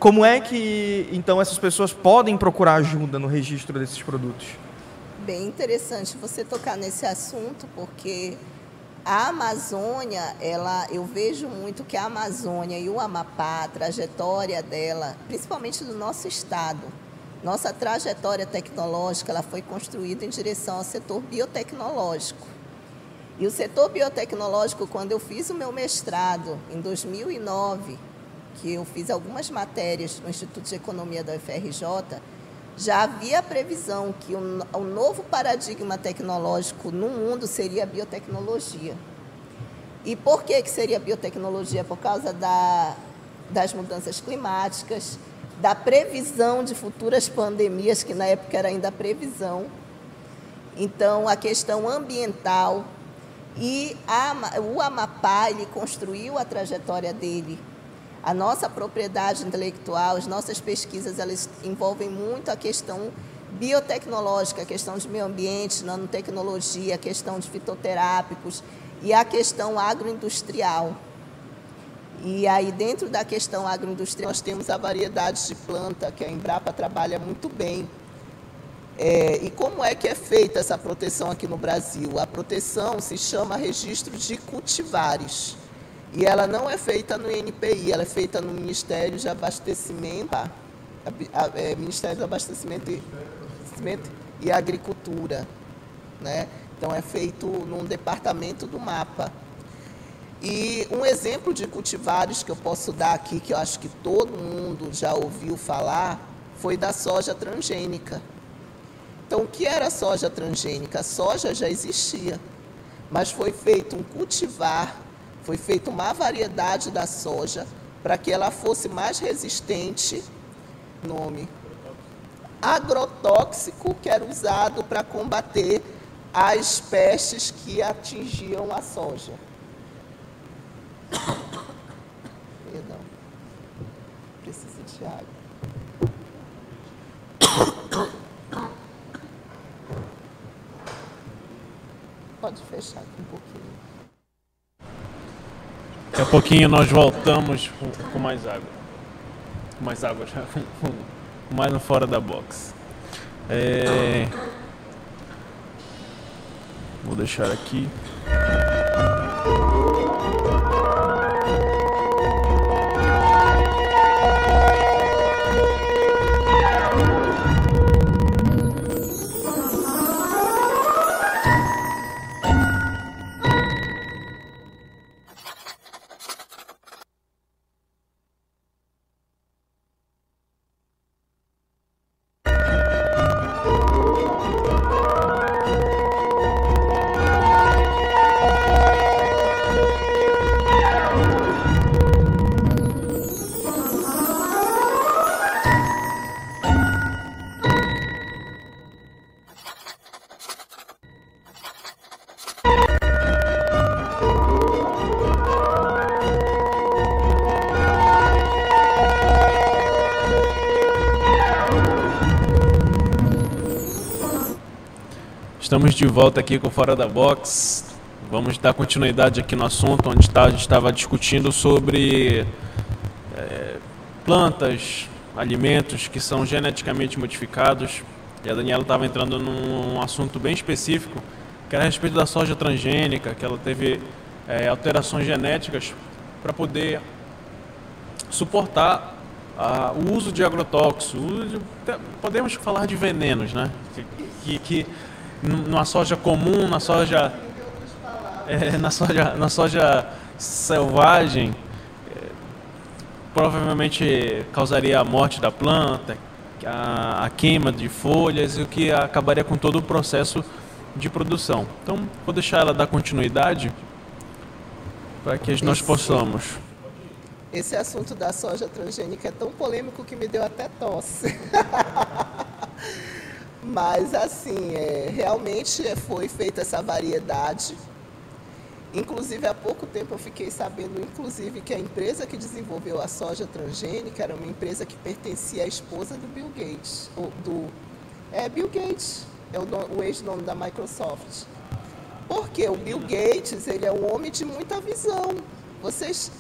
Como é que então essas pessoas podem procurar ajuda no registro desses produtos? Bem interessante você tocar nesse assunto, porque a Amazônia, ela, eu vejo muito que a Amazônia e o Amapá, a trajetória dela, principalmente do nosso estado, nossa trajetória tecnológica, ela foi construída em direção ao setor biotecnológico. E o setor biotecnológico, quando eu fiz o meu mestrado em 2009, que eu fiz algumas matérias no Instituto de Economia da UFRJ, já havia a previsão que o, o novo paradigma tecnológico no mundo seria a biotecnologia. E por que, que seria biotecnologia? Por causa da, das mudanças climáticas, da previsão de futuras pandemias, que na época era ainda previsão. Então, a questão ambiental. E a, o Amapá, ele construiu a trajetória dele. A nossa propriedade intelectual, as nossas pesquisas, elas envolvem muito a questão biotecnológica, a questão de meio ambiente, nanotecnologia, a questão de fitoterápicos e a questão agroindustrial. E aí, dentro da questão agroindustrial, nós temos a variedade de planta, que a Embrapa trabalha muito bem. É, e como é que é feita essa proteção aqui no Brasil? A proteção se chama registro de cultivares. E ela não é feita no INPI, ela é feita no Ministério de Abastecimento, a, a, é, Ministério de Abastecimento e, e Agricultura. Né? Então, é feito num departamento do MAPA. E um exemplo de cultivares que eu posso dar aqui, que eu acho que todo mundo já ouviu falar, foi da soja transgênica. Então, o que era soja transgênica? A soja já existia, mas foi feito um cultivar, foi feita uma variedade da soja para que ela fosse mais resistente, nome agrotóxico que era usado para combater as pestes que atingiam a soja. Perdão. Preciso de água. Pode fechar aqui um pouquinho. Daqui a pouquinho nós voltamos com, mais água. Com mais água já. [laughs] Com mais no fora da box. É... Vou deixar aqui. Estamos de volta aqui com Fora da Box. Vamos dar continuidade aqui no assunto onde tá, a gente estava discutindo sobre é, plantas, alimentos que são geneticamente modificados. E a Daniela estava entrando num assunto bem específico, que era a respeito da soja transgênica, que ela teve é, alterações genéticas para poder suportar o uso de agrotóxicos, podemos falar de venenos, né? Que, que, numa soja comum, na soja, é, na soja, na soja selvagem, é, provavelmente causaria a morte da planta, a, a queima de folhas, o que acabaria com todo o processo de produção. Então, vou deixar ela dar continuidade para que nós possamos. Esse assunto da soja transgênica é tão polêmico que me deu até tosse. [laughs] Mas, assim, é, realmente foi feita essa variedade. Inclusive, há pouco tempo eu fiquei sabendo, inclusive, que a empresa que desenvolveu a soja transgênica era uma empresa que pertencia à esposa do Bill Gates. Ou do, é, Bill Gates, é o, o ex-nome da Microsoft. Porque o Bill Gates, ele é um homem de muita visão. Vocês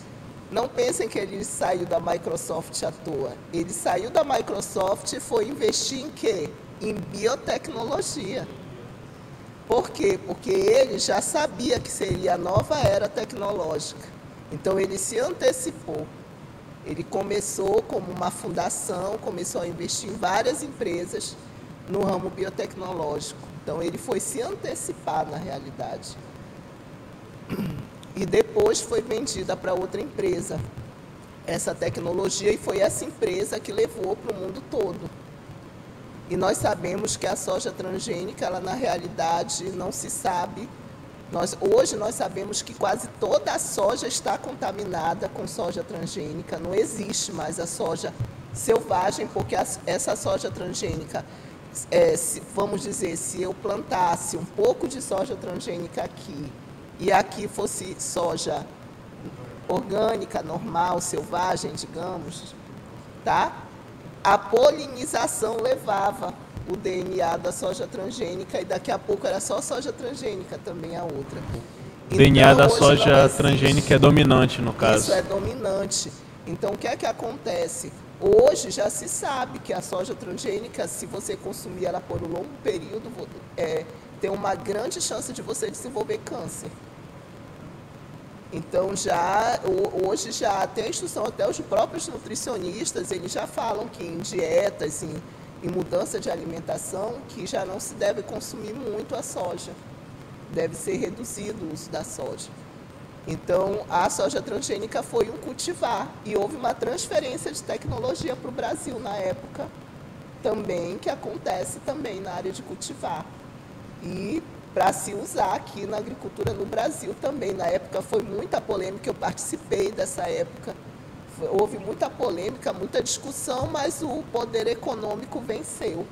não pensem que ele saiu da Microsoft à toa. Ele saiu da Microsoft e foi investir em quê? Em biotecnologia. Por quê? Porque ele já sabia que seria a nova era tecnológica. Então ele se antecipou. Ele começou como uma fundação, começou a investir em várias empresas no ramo biotecnológico. Então ele foi se antecipar na realidade. E depois foi vendida para outra empresa essa tecnologia e foi essa empresa que levou para o mundo todo. E nós sabemos que a soja transgênica, ela na realidade não se sabe. Nós, hoje nós sabemos que quase toda a soja está contaminada com soja transgênica. Não existe mais a soja selvagem, porque a, essa soja transgênica, é, se, vamos dizer, se eu plantasse um pouco de soja transgênica aqui e aqui fosse soja orgânica, normal, selvagem, digamos, tá? A polinização levava o DNA da soja transgênica e daqui a pouco era só soja transgênica também a outra. O DNA então, da soja transgênica é dominante no caso. Isso é dominante. Então o que é que acontece? Hoje já se sabe que a soja transgênica, se você consumir ela por um longo período, é, tem uma grande chance de você desenvolver câncer. Então já hoje já tem a instrução até os próprios nutricionistas eles já falam que em dietas, em, em mudança de alimentação, que já não se deve consumir muito a soja, deve ser reduzido o uso da soja. Então a soja transgênica foi um cultivar e houve uma transferência de tecnologia para o Brasil na época também que acontece também na área de cultivar e para se usar aqui na agricultura no Brasil também. Na época foi muita polêmica, eu participei dessa época. Houve muita polêmica, muita discussão, mas o poder econômico venceu.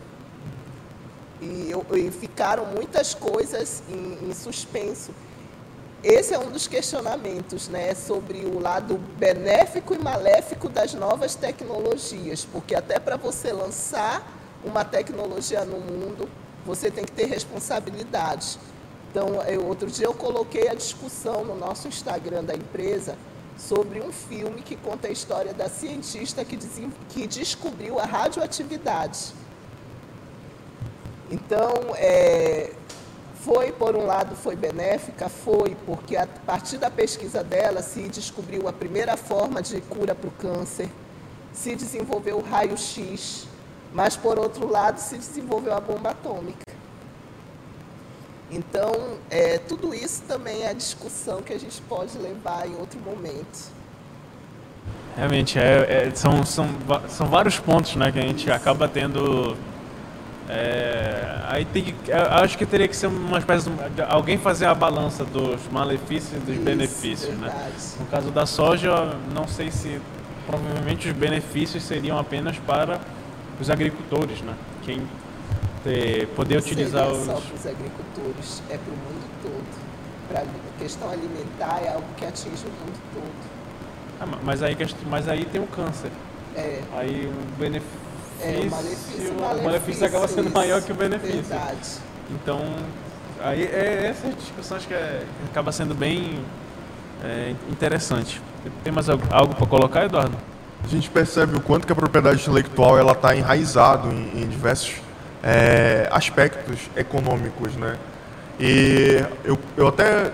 E, e ficaram muitas coisas em, em suspenso. Esse é um dos questionamentos né, sobre o lado benéfico e maléfico das novas tecnologias, porque até para você lançar uma tecnologia no mundo, você tem que ter responsabilidade. Então, eu, outro dia eu coloquei a discussão no nosso Instagram da empresa sobre um filme que conta a história da cientista que, que descobriu a radioatividade. Então, é, foi, por um lado, foi benéfica, foi, porque a partir da pesquisa dela se descobriu a primeira forma de cura para o câncer, se desenvolveu o raio-x, mas, por outro lado, se desenvolveu a bomba atômica. Então, é, tudo isso também é discussão que a gente pode levar em outro momento. Realmente, é, é, são, são, são vários pontos né, que a gente acaba tendo. É, aí tem que, acho que teria que ser uma espécie de, alguém fazer a balança dos malefícios e dos Isso, benefícios. Né? No caso da soja, não sei se provavelmente os benefícios seriam apenas para os agricultores, né? Quem ter, poder Não utilizar os. Não só para os agricultores, é para o mundo todo. Para a questão alimentar é algo que atinge o mundo todo. Ah, mas, aí, mas aí tem o câncer. É. Aí o benefício. É, o malefício, o malefício acaba sendo isso, maior que o benefício. Verdade. Então, aí é essas discussões que, é, que acaba sendo bem é, interessante. Tem mais algo, algo para colocar, Eduardo? A gente percebe o quanto que a propriedade intelectual ela está enraizado em, em diversos é, aspectos econômicos, né? E eu, eu até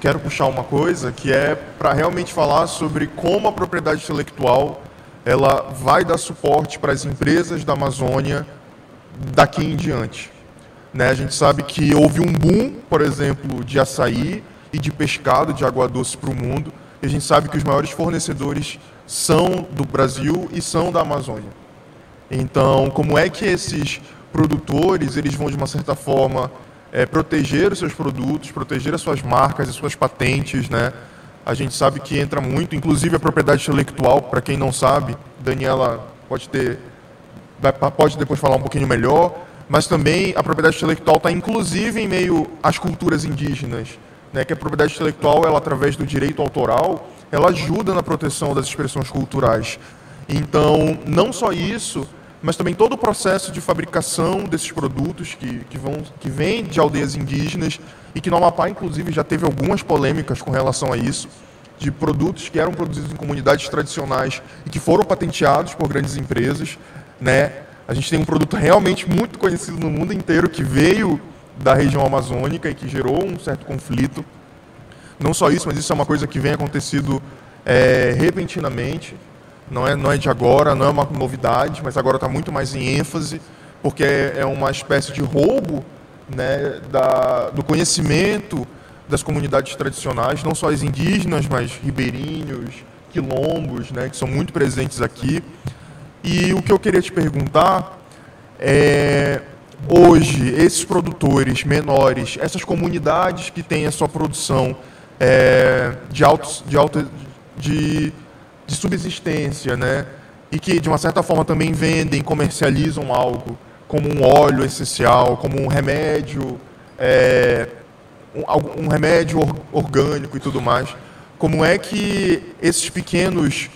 quero puxar uma coisa que é para realmente falar sobre como a propriedade intelectual ela vai dar suporte para as empresas da Amazônia daqui em diante. Né? A gente sabe que houve um boom, por exemplo, de açaí e de pescado de água doce para o mundo. E a gente sabe que os maiores fornecedores são do Brasil e são da Amazônia. Então, como é que esses produtores eles vão de uma certa forma é, proteger os seus produtos, proteger as suas marcas e suas patentes, né? A gente sabe que entra muito, inclusive a propriedade intelectual, para quem não sabe, Daniela pode ter, pode depois falar um pouquinho melhor, mas também a propriedade intelectual está inclusive em meio às culturas indígenas, né? Que a propriedade intelectual, ela através do direito autoral, ela ajuda na proteção das expressões culturais. Então, não só isso, mas também todo o processo de fabricação desses produtos que, que, vão, que vêm de aldeias indígenas e que no Amapá, inclusive, já teve algumas polêmicas com relação a isso, de produtos que eram produzidos em comunidades tradicionais e que foram patenteados por grandes empresas. Né? A gente tem um produto realmente muito conhecido no mundo inteiro que veio da região amazônica e que gerou um certo conflito não só isso, mas isso é uma coisa que vem acontecido é, repentinamente. Não é, não é de agora, não é uma novidade, mas agora está muito mais em ênfase, porque é, é uma espécie de roubo né, da, do conhecimento das comunidades tradicionais, não só as indígenas, mas ribeirinhos, quilombos, né, que são muito presentes aqui. E o que eu queria te perguntar é, hoje, esses produtores menores, essas comunidades que têm a sua produção é, de, altos, de, alta, de, de subsistência, né, e que de uma certa forma também vendem, comercializam algo, como um óleo essencial, como um remédio, é, um, um remédio orgânico e tudo mais. Como é que esses pequenos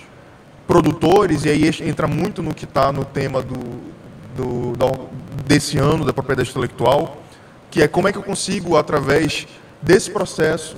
produtores, e aí entra muito no que está no tema do, do, desse ano da propriedade intelectual, que é como é que eu consigo, através desse processo,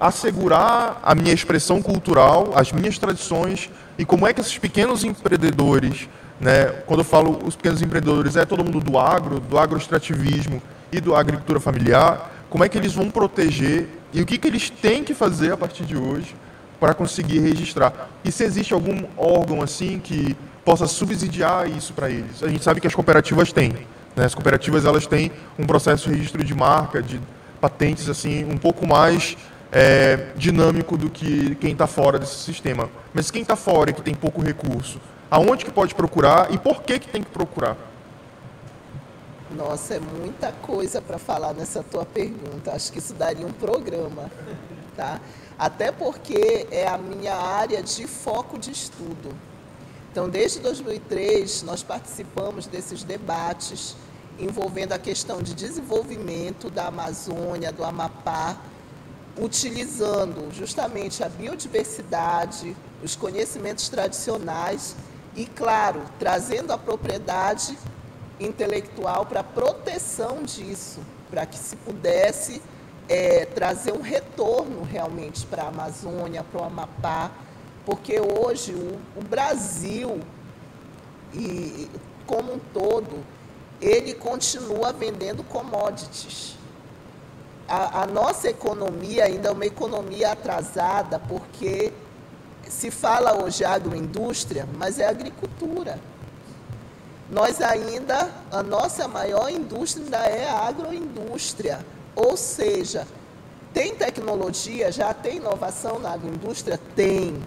assegurar a minha expressão cultural, as minhas tradições, e como é que esses pequenos empreendedores, né, quando eu falo os pequenos empreendedores, é todo mundo do agro, do agroextrativismo e da agricultura familiar, como é que eles vão proteger e o que, que eles têm que fazer a partir de hoje para conseguir registrar. E se existe algum órgão assim que possa subsidiar isso para eles. A gente sabe que as cooperativas têm. Né? As cooperativas elas têm um processo de registro de marca, de patentes assim um pouco mais é, dinâmico do que quem está fora desse sistema. Mas quem está fora e que tem pouco recurso, aonde que pode procurar e por que que tem que procurar? Nossa, é muita coisa para falar nessa tua pergunta. Acho que isso daria um programa, tá? Até porque é a minha área de foco de estudo. Então, desde 2003, nós participamos desses debates envolvendo a questão de desenvolvimento da Amazônia, do Amapá, utilizando justamente a biodiversidade, os conhecimentos tradicionais e, claro, trazendo a propriedade intelectual para proteção disso, para que se pudesse é, trazer um retorno realmente para a Amazônia, para o Amapá, porque hoje o, o Brasil, e, como um todo, ele continua vendendo commodities. A, a, nossa economia ainda é uma economia atrasada, porque se fala hoje agroindústria, mas é agricultura nós ainda, a nossa maior indústria ainda é a agroindústria. Ou seja, tem tecnologia, já tem inovação na agroindústria? Tem.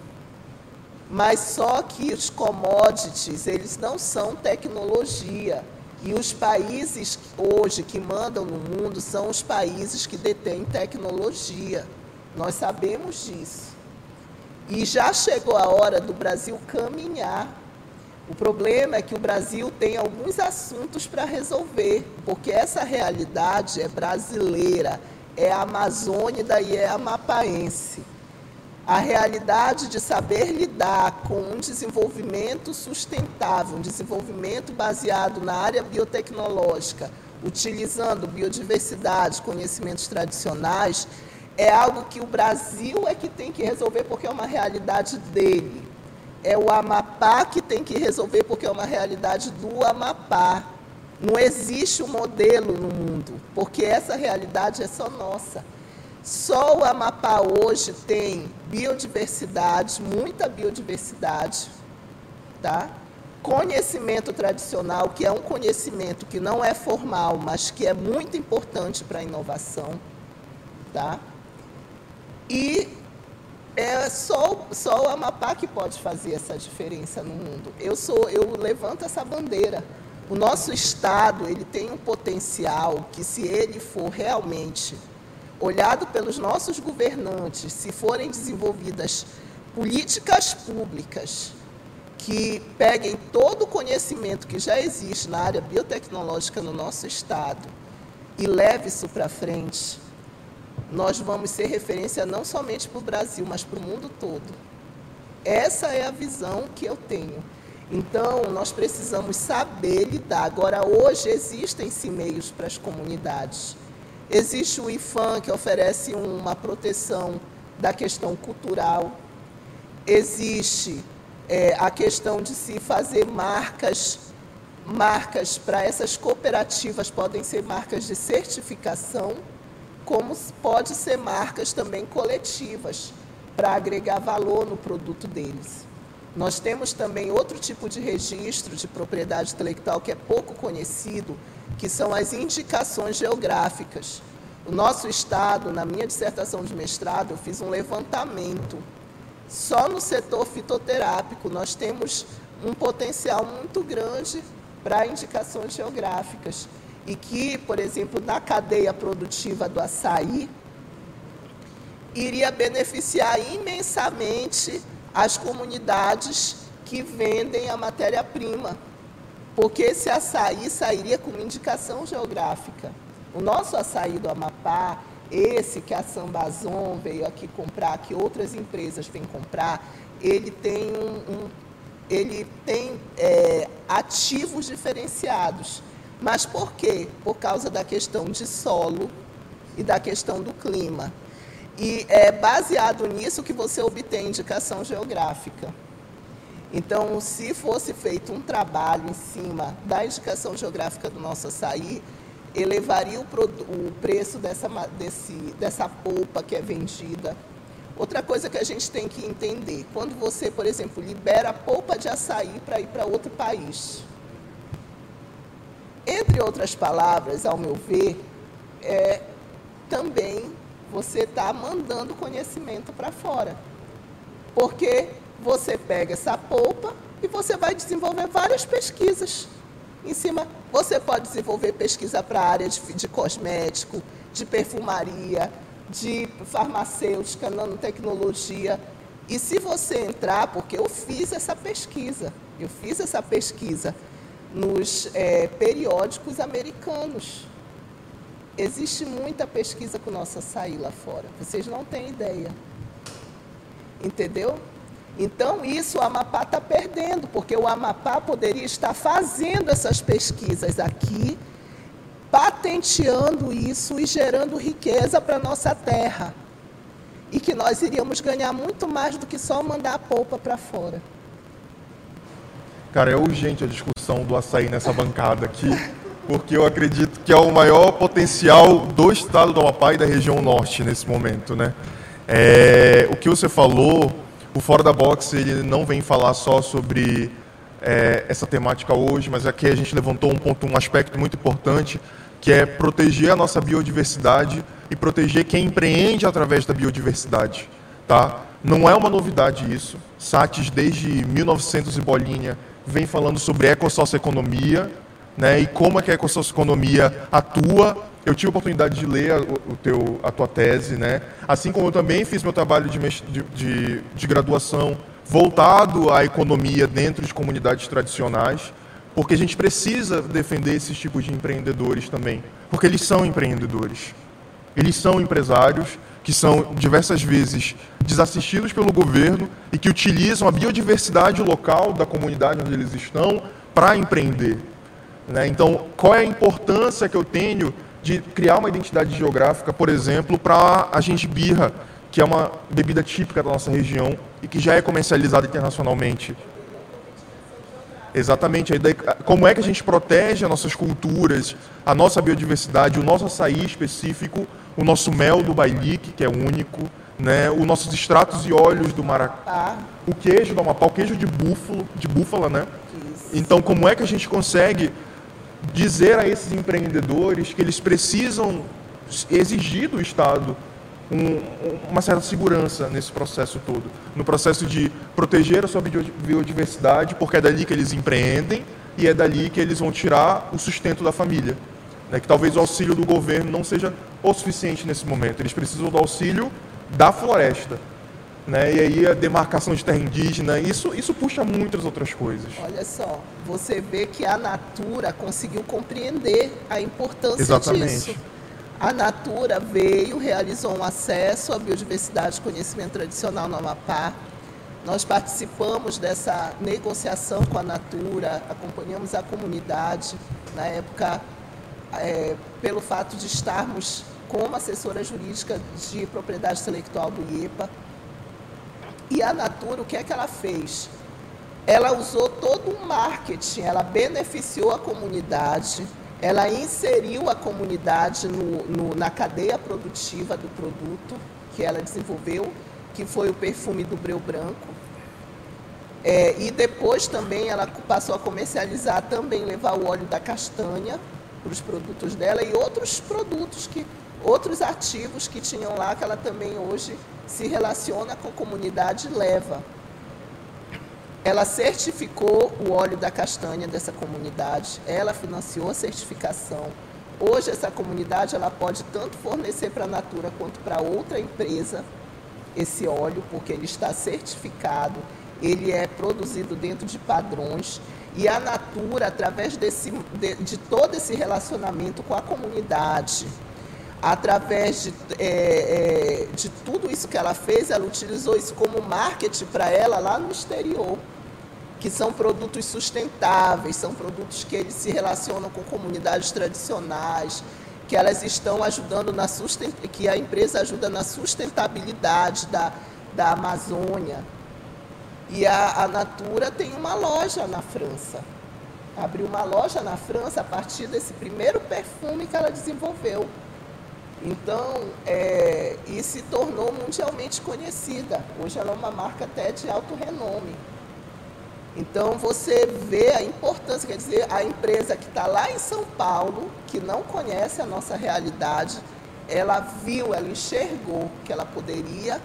Mas só que os commodities, eles não são tecnologia. E os países hoje que mandam no mundo são os países que detêm tecnologia. Nós sabemos disso. E já chegou a hora do Brasil caminhar o problema é que o Brasil tem alguns assuntos para resolver, porque essa realidade é brasileira, é amazônida e é amapaense. A realidade de saber lidar com um desenvolvimento sustentável, um desenvolvimento baseado na área biotecnológica, utilizando biodiversidade, conhecimentos tradicionais, é algo que o Brasil é que tem que resolver porque é uma realidade dele é o Amapá que tem que resolver, porque é uma realidade do Amapá. Não existe um modelo no mundo, porque essa realidade é só nossa. Só o Amapá hoje tem biodiversidade, muita biodiversidade, tá? Conhecimento tradicional, que é um conhecimento que não é formal, mas que é muito importante para a inovação, tá? E é só, só o Amapá que pode fazer essa diferença no mundo. Eu sou, eu levanto essa bandeira. O nosso estado, ele tem um potencial que se ele for realmente olhado pelos nossos governantes, se forem desenvolvidas políticas públicas que peguem todo o conhecimento que já existe na área biotecnológica no nosso estado e leve isso para frente, nós vamos ser referência não somente para o Brasil, mas para o mundo todo. Essa é a visão que eu tenho. Então, nós precisamos saber lidar. Agora, hoje existem sim meios para as comunidades. Existe o IFAM, que oferece uma proteção da questão cultural. Existe é, a questão de se fazer marcas, marcas para essas cooperativas, podem ser marcas de certificação como pode ser marcas também coletivas para agregar valor no produto deles. Nós temos também outro tipo de registro de propriedade intelectual que é pouco conhecido, que são as indicações geográficas. o nosso estado, na minha dissertação de mestrado, eu fiz um levantamento. Só no setor fitoterápico nós temos um potencial muito grande para indicações geográficas. E que, por exemplo, na cadeia produtiva do açaí, iria beneficiar imensamente as comunidades que vendem a matéria-prima, porque esse açaí sairia com indicação geográfica. O nosso açaí do Amapá, esse que a Sambazon veio aqui comprar, que outras empresas vêm comprar, ele tem, um, um ele tem é, ativos diferenciados. Mas por quê? Por causa da questão de solo e da questão do clima. E é baseado nisso que você obtém indicação geográfica. Então, se fosse feito um trabalho em cima da indicação geográfica do nosso açaí, elevaria o, o preço dessa, desse, dessa polpa que é vendida. Outra coisa que a gente tem que entender, quando você, por exemplo, libera a polpa de açaí para ir para outro país, entre outras palavras, ao meu ver, é, também você está mandando conhecimento para fora. Porque você pega essa polpa e você vai desenvolver várias pesquisas em cima. Você pode desenvolver pesquisa para a área de, de cosmético, de perfumaria, de farmacêutica, nanotecnologia. E se você entrar, porque eu fiz essa pesquisa, eu fiz essa pesquisa nos é, periódicos americanos. Existe muita pesquisa com nossa açaí lá fora. Vocês não têm ideia. Entendeu? Então, isso o Amapá está perdendo, porque o Amapá poderia estar fazendo essas pesquisas aqui, patenteando isso e gerando riqueza para a nossa terra. E que nós iríamos ganhar muito mais do que só mandar a polpa para fora. Cara, é urgente a discussão do açaí nessa bancada aqui, porque eu acredito que é o maior potencial do estado do Amapá e da região norte nesse momento, né? É, o que você falou o Fora da Box ele não vem falar só sobre é, essa temática hoje, mas aqui a gente levantou um ponto, um aspecto muito importante, que é proteger a nossa biodiversidade e proteger quem empreende através da biodiversidade, tá? Não é uma novidade isso. Sates desde 1900 e bolinha vem falando sobre ecossocioeconomia, né? E como é que a ecossocioeconomia atua eu tive a oportunidade de ler a, o teu, a tua tese, né? assim como eu também fiz meu trabalho de, de, de graduação voltado à economia dentro de comunidades tradicionais, porque a gente precisa defender esses tipos de empreendedores também, porque eles são empreendedores, eles são empresários que são diversas vezes desassistidos pelo governo e que utilizam a biodiversidade local da comunidade onde eles estão para empreender. Né? Então, qual é a importância que eu tenho de criar uma identidade geográfica, por exemplo, para a gengibirra, que é uma bebida típica da nossa região e que já é comercializada internacionalmente. Exatamente. Como é que a gente protege as nossas culturas, a nossa biodiversidade, o nosso açaí específico, o nosso mel do bailique, que é único, né, os nossos extratos e óleos do maracá, o queijo do Amapá, o queijo de búfalo, de búfala, né? Então, como é que a gente consegue dizer a esses empreendedores que eles precisam exigir do Estado um, uma certa segurança nesse processo todo, no processo de proteger a sua biodiversidade, porque é dali que eles empreendem e é dali que eles vão tirar o sustento da família. Né? Que talvez o auxílio do governo não seja o suficiente nesse momento. Eles precisam do auxílio da floresta, né? E aí a demarcação de terra indígena, isso, isso puxa muitas outras coisas. Olha só, você vê que a Natura conseguiu compreender a importância Exatamente. disso. A Natura veio, realizou um acesso à biodiversidade e conhecimento tradicional no Amapá. Nós participamos dessa negociação com a Natura, acompanhamos a comunidade, na época, é, pelo fato de estarmos como assessora jurídica de propriedade intelectual do IEPA, e a Natura, o que é que ela fez? Ela usou todo um marketing, ela beneficiou a comunidade, ela inseriu a comunidade no, no, na cadeia produtiva do produto que ela desenvolveu, que foi o perfume do breu branco. É, e depois também ela passou a comercializar, também levar o óleo da castanha para os produtos dela e outros produtos que outros ativos que tinham lá, que ela também hoje se relaciona com a comunidade leva. Ela certificou o óleo da castanha dessa comunidade, ela financiou a certificação. Hoje essa comunidade ela pode tanto fornecer para a Natura quanto para outra empresa esse óleo, porque ele está certificado, ele é produzido dentro de padrões e a Natura, através desse, de, de todo esse relacionamento com a comunidade, através de, é, é, de tudo isso que ela fez, ela utilizou isso como marketing para ela lá no exterior, que são produtos sustentáveis, são produtos que eles se relacionam com comunidades tradicionais, que elas estão ajudando na sustent... que a empresa ajuda na sustentabilidade da, da Amazônia. E a, a Natura tem uma loja na França. Abriu uma loja na França a partir desse primeiro perfume que ela desenvolveu. Então, é, e se tornou mundialmente conhecida. Hoje ela é uma marca até de alto renome. Então você vê a importância, quer dizer, a empresa que está lá em São Paulo, que não conhece a nossa realidade, ela viu, ela enxergou que ela poderia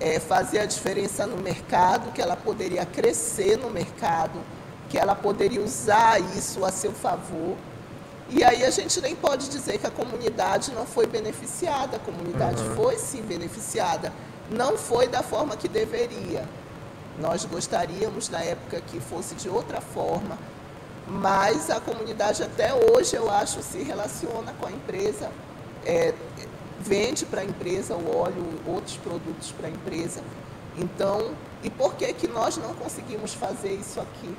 é, fazer a diferença no mercado, que ela poderia crescer no mercado, que ela poderia usar isso a seu favor e aí a gente nem pode dizer que a comunidade não foi beneficiada, a comunidade uhum. foi sim beneficiada, não foi da forma que deveria. Nós gostaríamos na época que fosse de outra forma, mas a comunidade até hoje, eu acho, se relaciona com a empresa, é, vende para a empresa o óleo, outros produtos para a empresa. Então, e por que, que nós não conseguimos fazer isso aqui?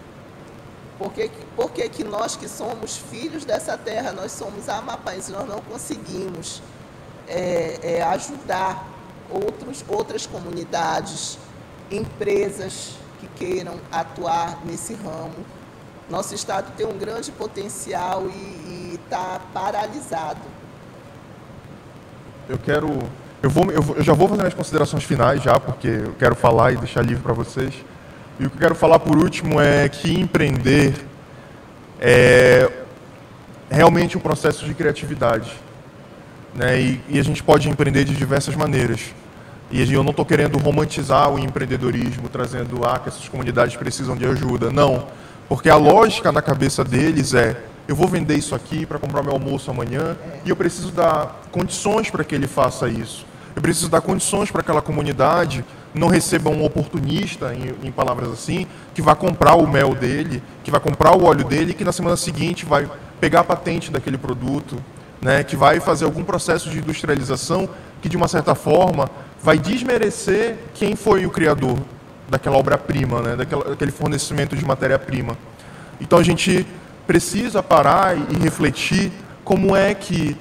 Por que, por que, nós que somos filhos dessa terra, nós somos amapães, nós não conseguimos é, é, ajudar outros, outras comunidades, empresas que queiram atuar nesse ramo? Nosso estado tem um grande potencial e está paralisado. Eu quero, eu vou, eu já vou fazer minhas considerações finais já, porque eu quero falar e deixar livre para vocês. E o que eu quero falar por último é que empreender é realmente um processo de criatividade. Né? E, e a gente pode empreender de diversas maneiras. E eu não estou querendo romantizar o empreendedorismo, trazendo ah, que essas comunidades precisam de ajuda. Não. Porque a lógica na cabeça deles é: eu vou vender isso aqui para comprar meu almoço amanhã e eu preciso dar condições para que ele faça isso. Eu preciso dar condições para aquela comunidade não receba um oportunista, em, em, palavras assim, que vai comprar o mel dele, que vai comprar o óleo dele, que na semana seguinte vai pegar a patente daquele produto, né, que vai fazer algum processo de industrialização que, de uma certa forma, vai desmerecer quem foi o criador daquela obra-prima, né, daquele fornecimento de matéria-prima. Então a gente precisa parar e refletir como é que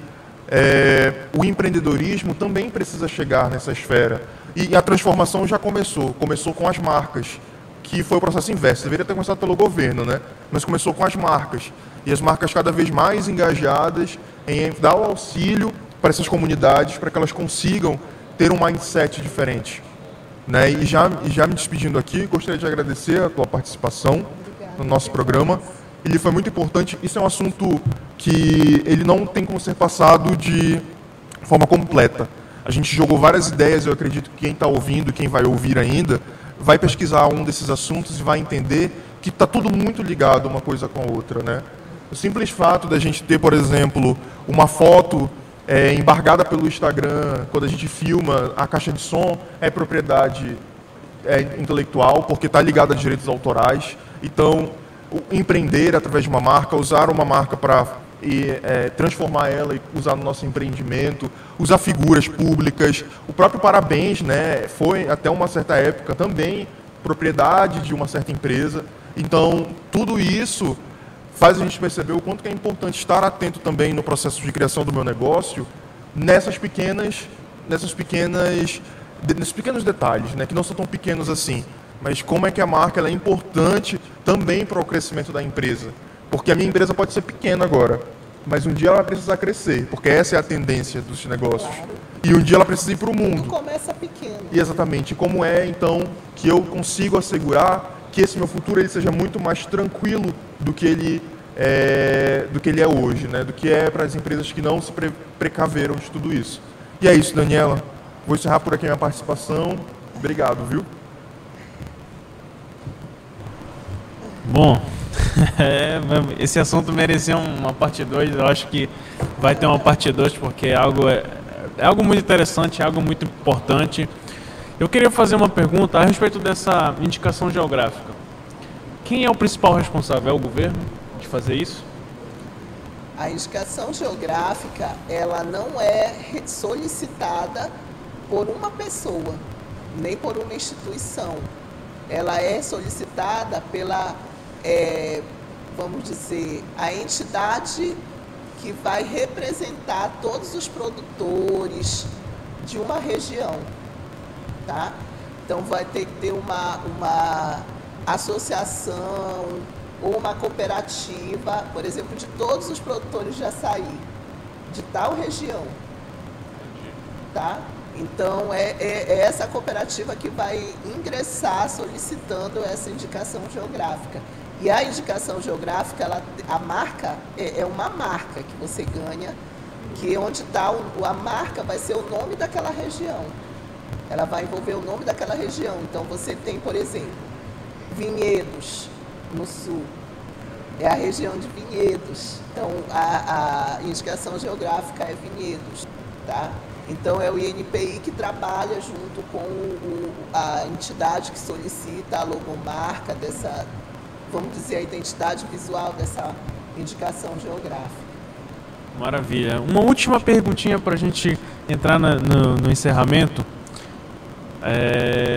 é, o empreendedorismo também precisa chegar nessa esfera. E a transformação já começou. Começou com as marcas, que foi o processo inverso. Deveria ter começado pelo governo, né? Mas começou com as marcas. E as marcas cada vez mais engajadas em dar o auxílio para essas comunidades, para que elas consigam ter um mindset diferente. Né? E já, já me despedindo aqui, gostaria de agradecer a tua participação no nosso programa. Ele foi muito importante. Isso é um assunto que ele não tem como ser passado de forma completa. A gente jogou várias ideias, eu acredito que quem está ouvindo, quem vai ouvir ainda, vai pesquisar um desses assuntos e vai entender que está tudo muito ligado uma coisa com a outra. Né? O simples fato da gente ter, por exemplo, uma foto é, embargada pelo Instagram, quando a gente filma a caixa de som, é propriedade é, intelectual, porque está ligada a direitos autorais. Então, empreender através de uma marca, usar uma marca para e é, transformar ela e usar no nosso empreendimento, usar figuras públicas. O próprio Parabéns né, foi, até uma certa época, também propriedade de uma certa empresa. Então, tudo isso faz a gente perceber o quanto é importante estar atento também no processo de criação do meu negócio, nessas pequenas, nessas pequenas, nesses pequenos detalhes, né, que não são tão pequenos assim, mas como é que a marca é importante também para o crescimento da empresa. Porque a minha empresa pode ser pequena agora, mas um dia ela vai precisar crescer, porque essa é a tendência dos negócios. Claro. E um dia ela precisa ir para o mundo. Tudo começa pequeno. E exatamente. Como é, então, que eu consigo assegurar que esse meu futuro ele seja muito mais tranquilo do que ele é, do que ele é hoje, né? do que é para as empresas que não se pre precaveram de tudo isso. E é isso, Daniela. Vou encerrar por aqui a minha participação. Obrigado, viu? Bom, [laughs] é, esse assunto merecia uma parte 2. Eu acho que vai ter uma parte 2 porque é algo, é, é algo muito interessante, é algo muito importante. Eu queria fazer uma pergunta a respeito dessa indicação geográfica. Quem é o principal responsável? É o governo de fazer isso? A indicação geográfica, ela não é solicitada por uma pessoa, nem por uma instituição. Ela é solicitada pela, é, vamos dizer, a entidade que vai representar todos os produtores de uma região tá? Então vai ter que ter uma, uma associação ou uma cooperativa, por exemplo, de todos os produtores de açaí, de tal região. Tá? Então é, é, é essa cooperativa que vai ingressar solicitando essa indicação geográfica. E a indicação geográfica, ela, a marca é, é uma marca que você ganha, que onde está a marca vai ser o nome daquela região ela vai envolver o nome daquela região. Então você tem, por exemplo, Vinhedos no sul, é a região de Vinhedos. Então a, a indicação geográfica é Vinhedos, tá? Então é o INPI que trabalha junto com o, a entidade que solicita a logomarca dessa, vamos dizer, a identidade visual dessa indicação geográfica. Maravilha. Uma última perguntinha para a gente entrar na, no, no encerramento. É,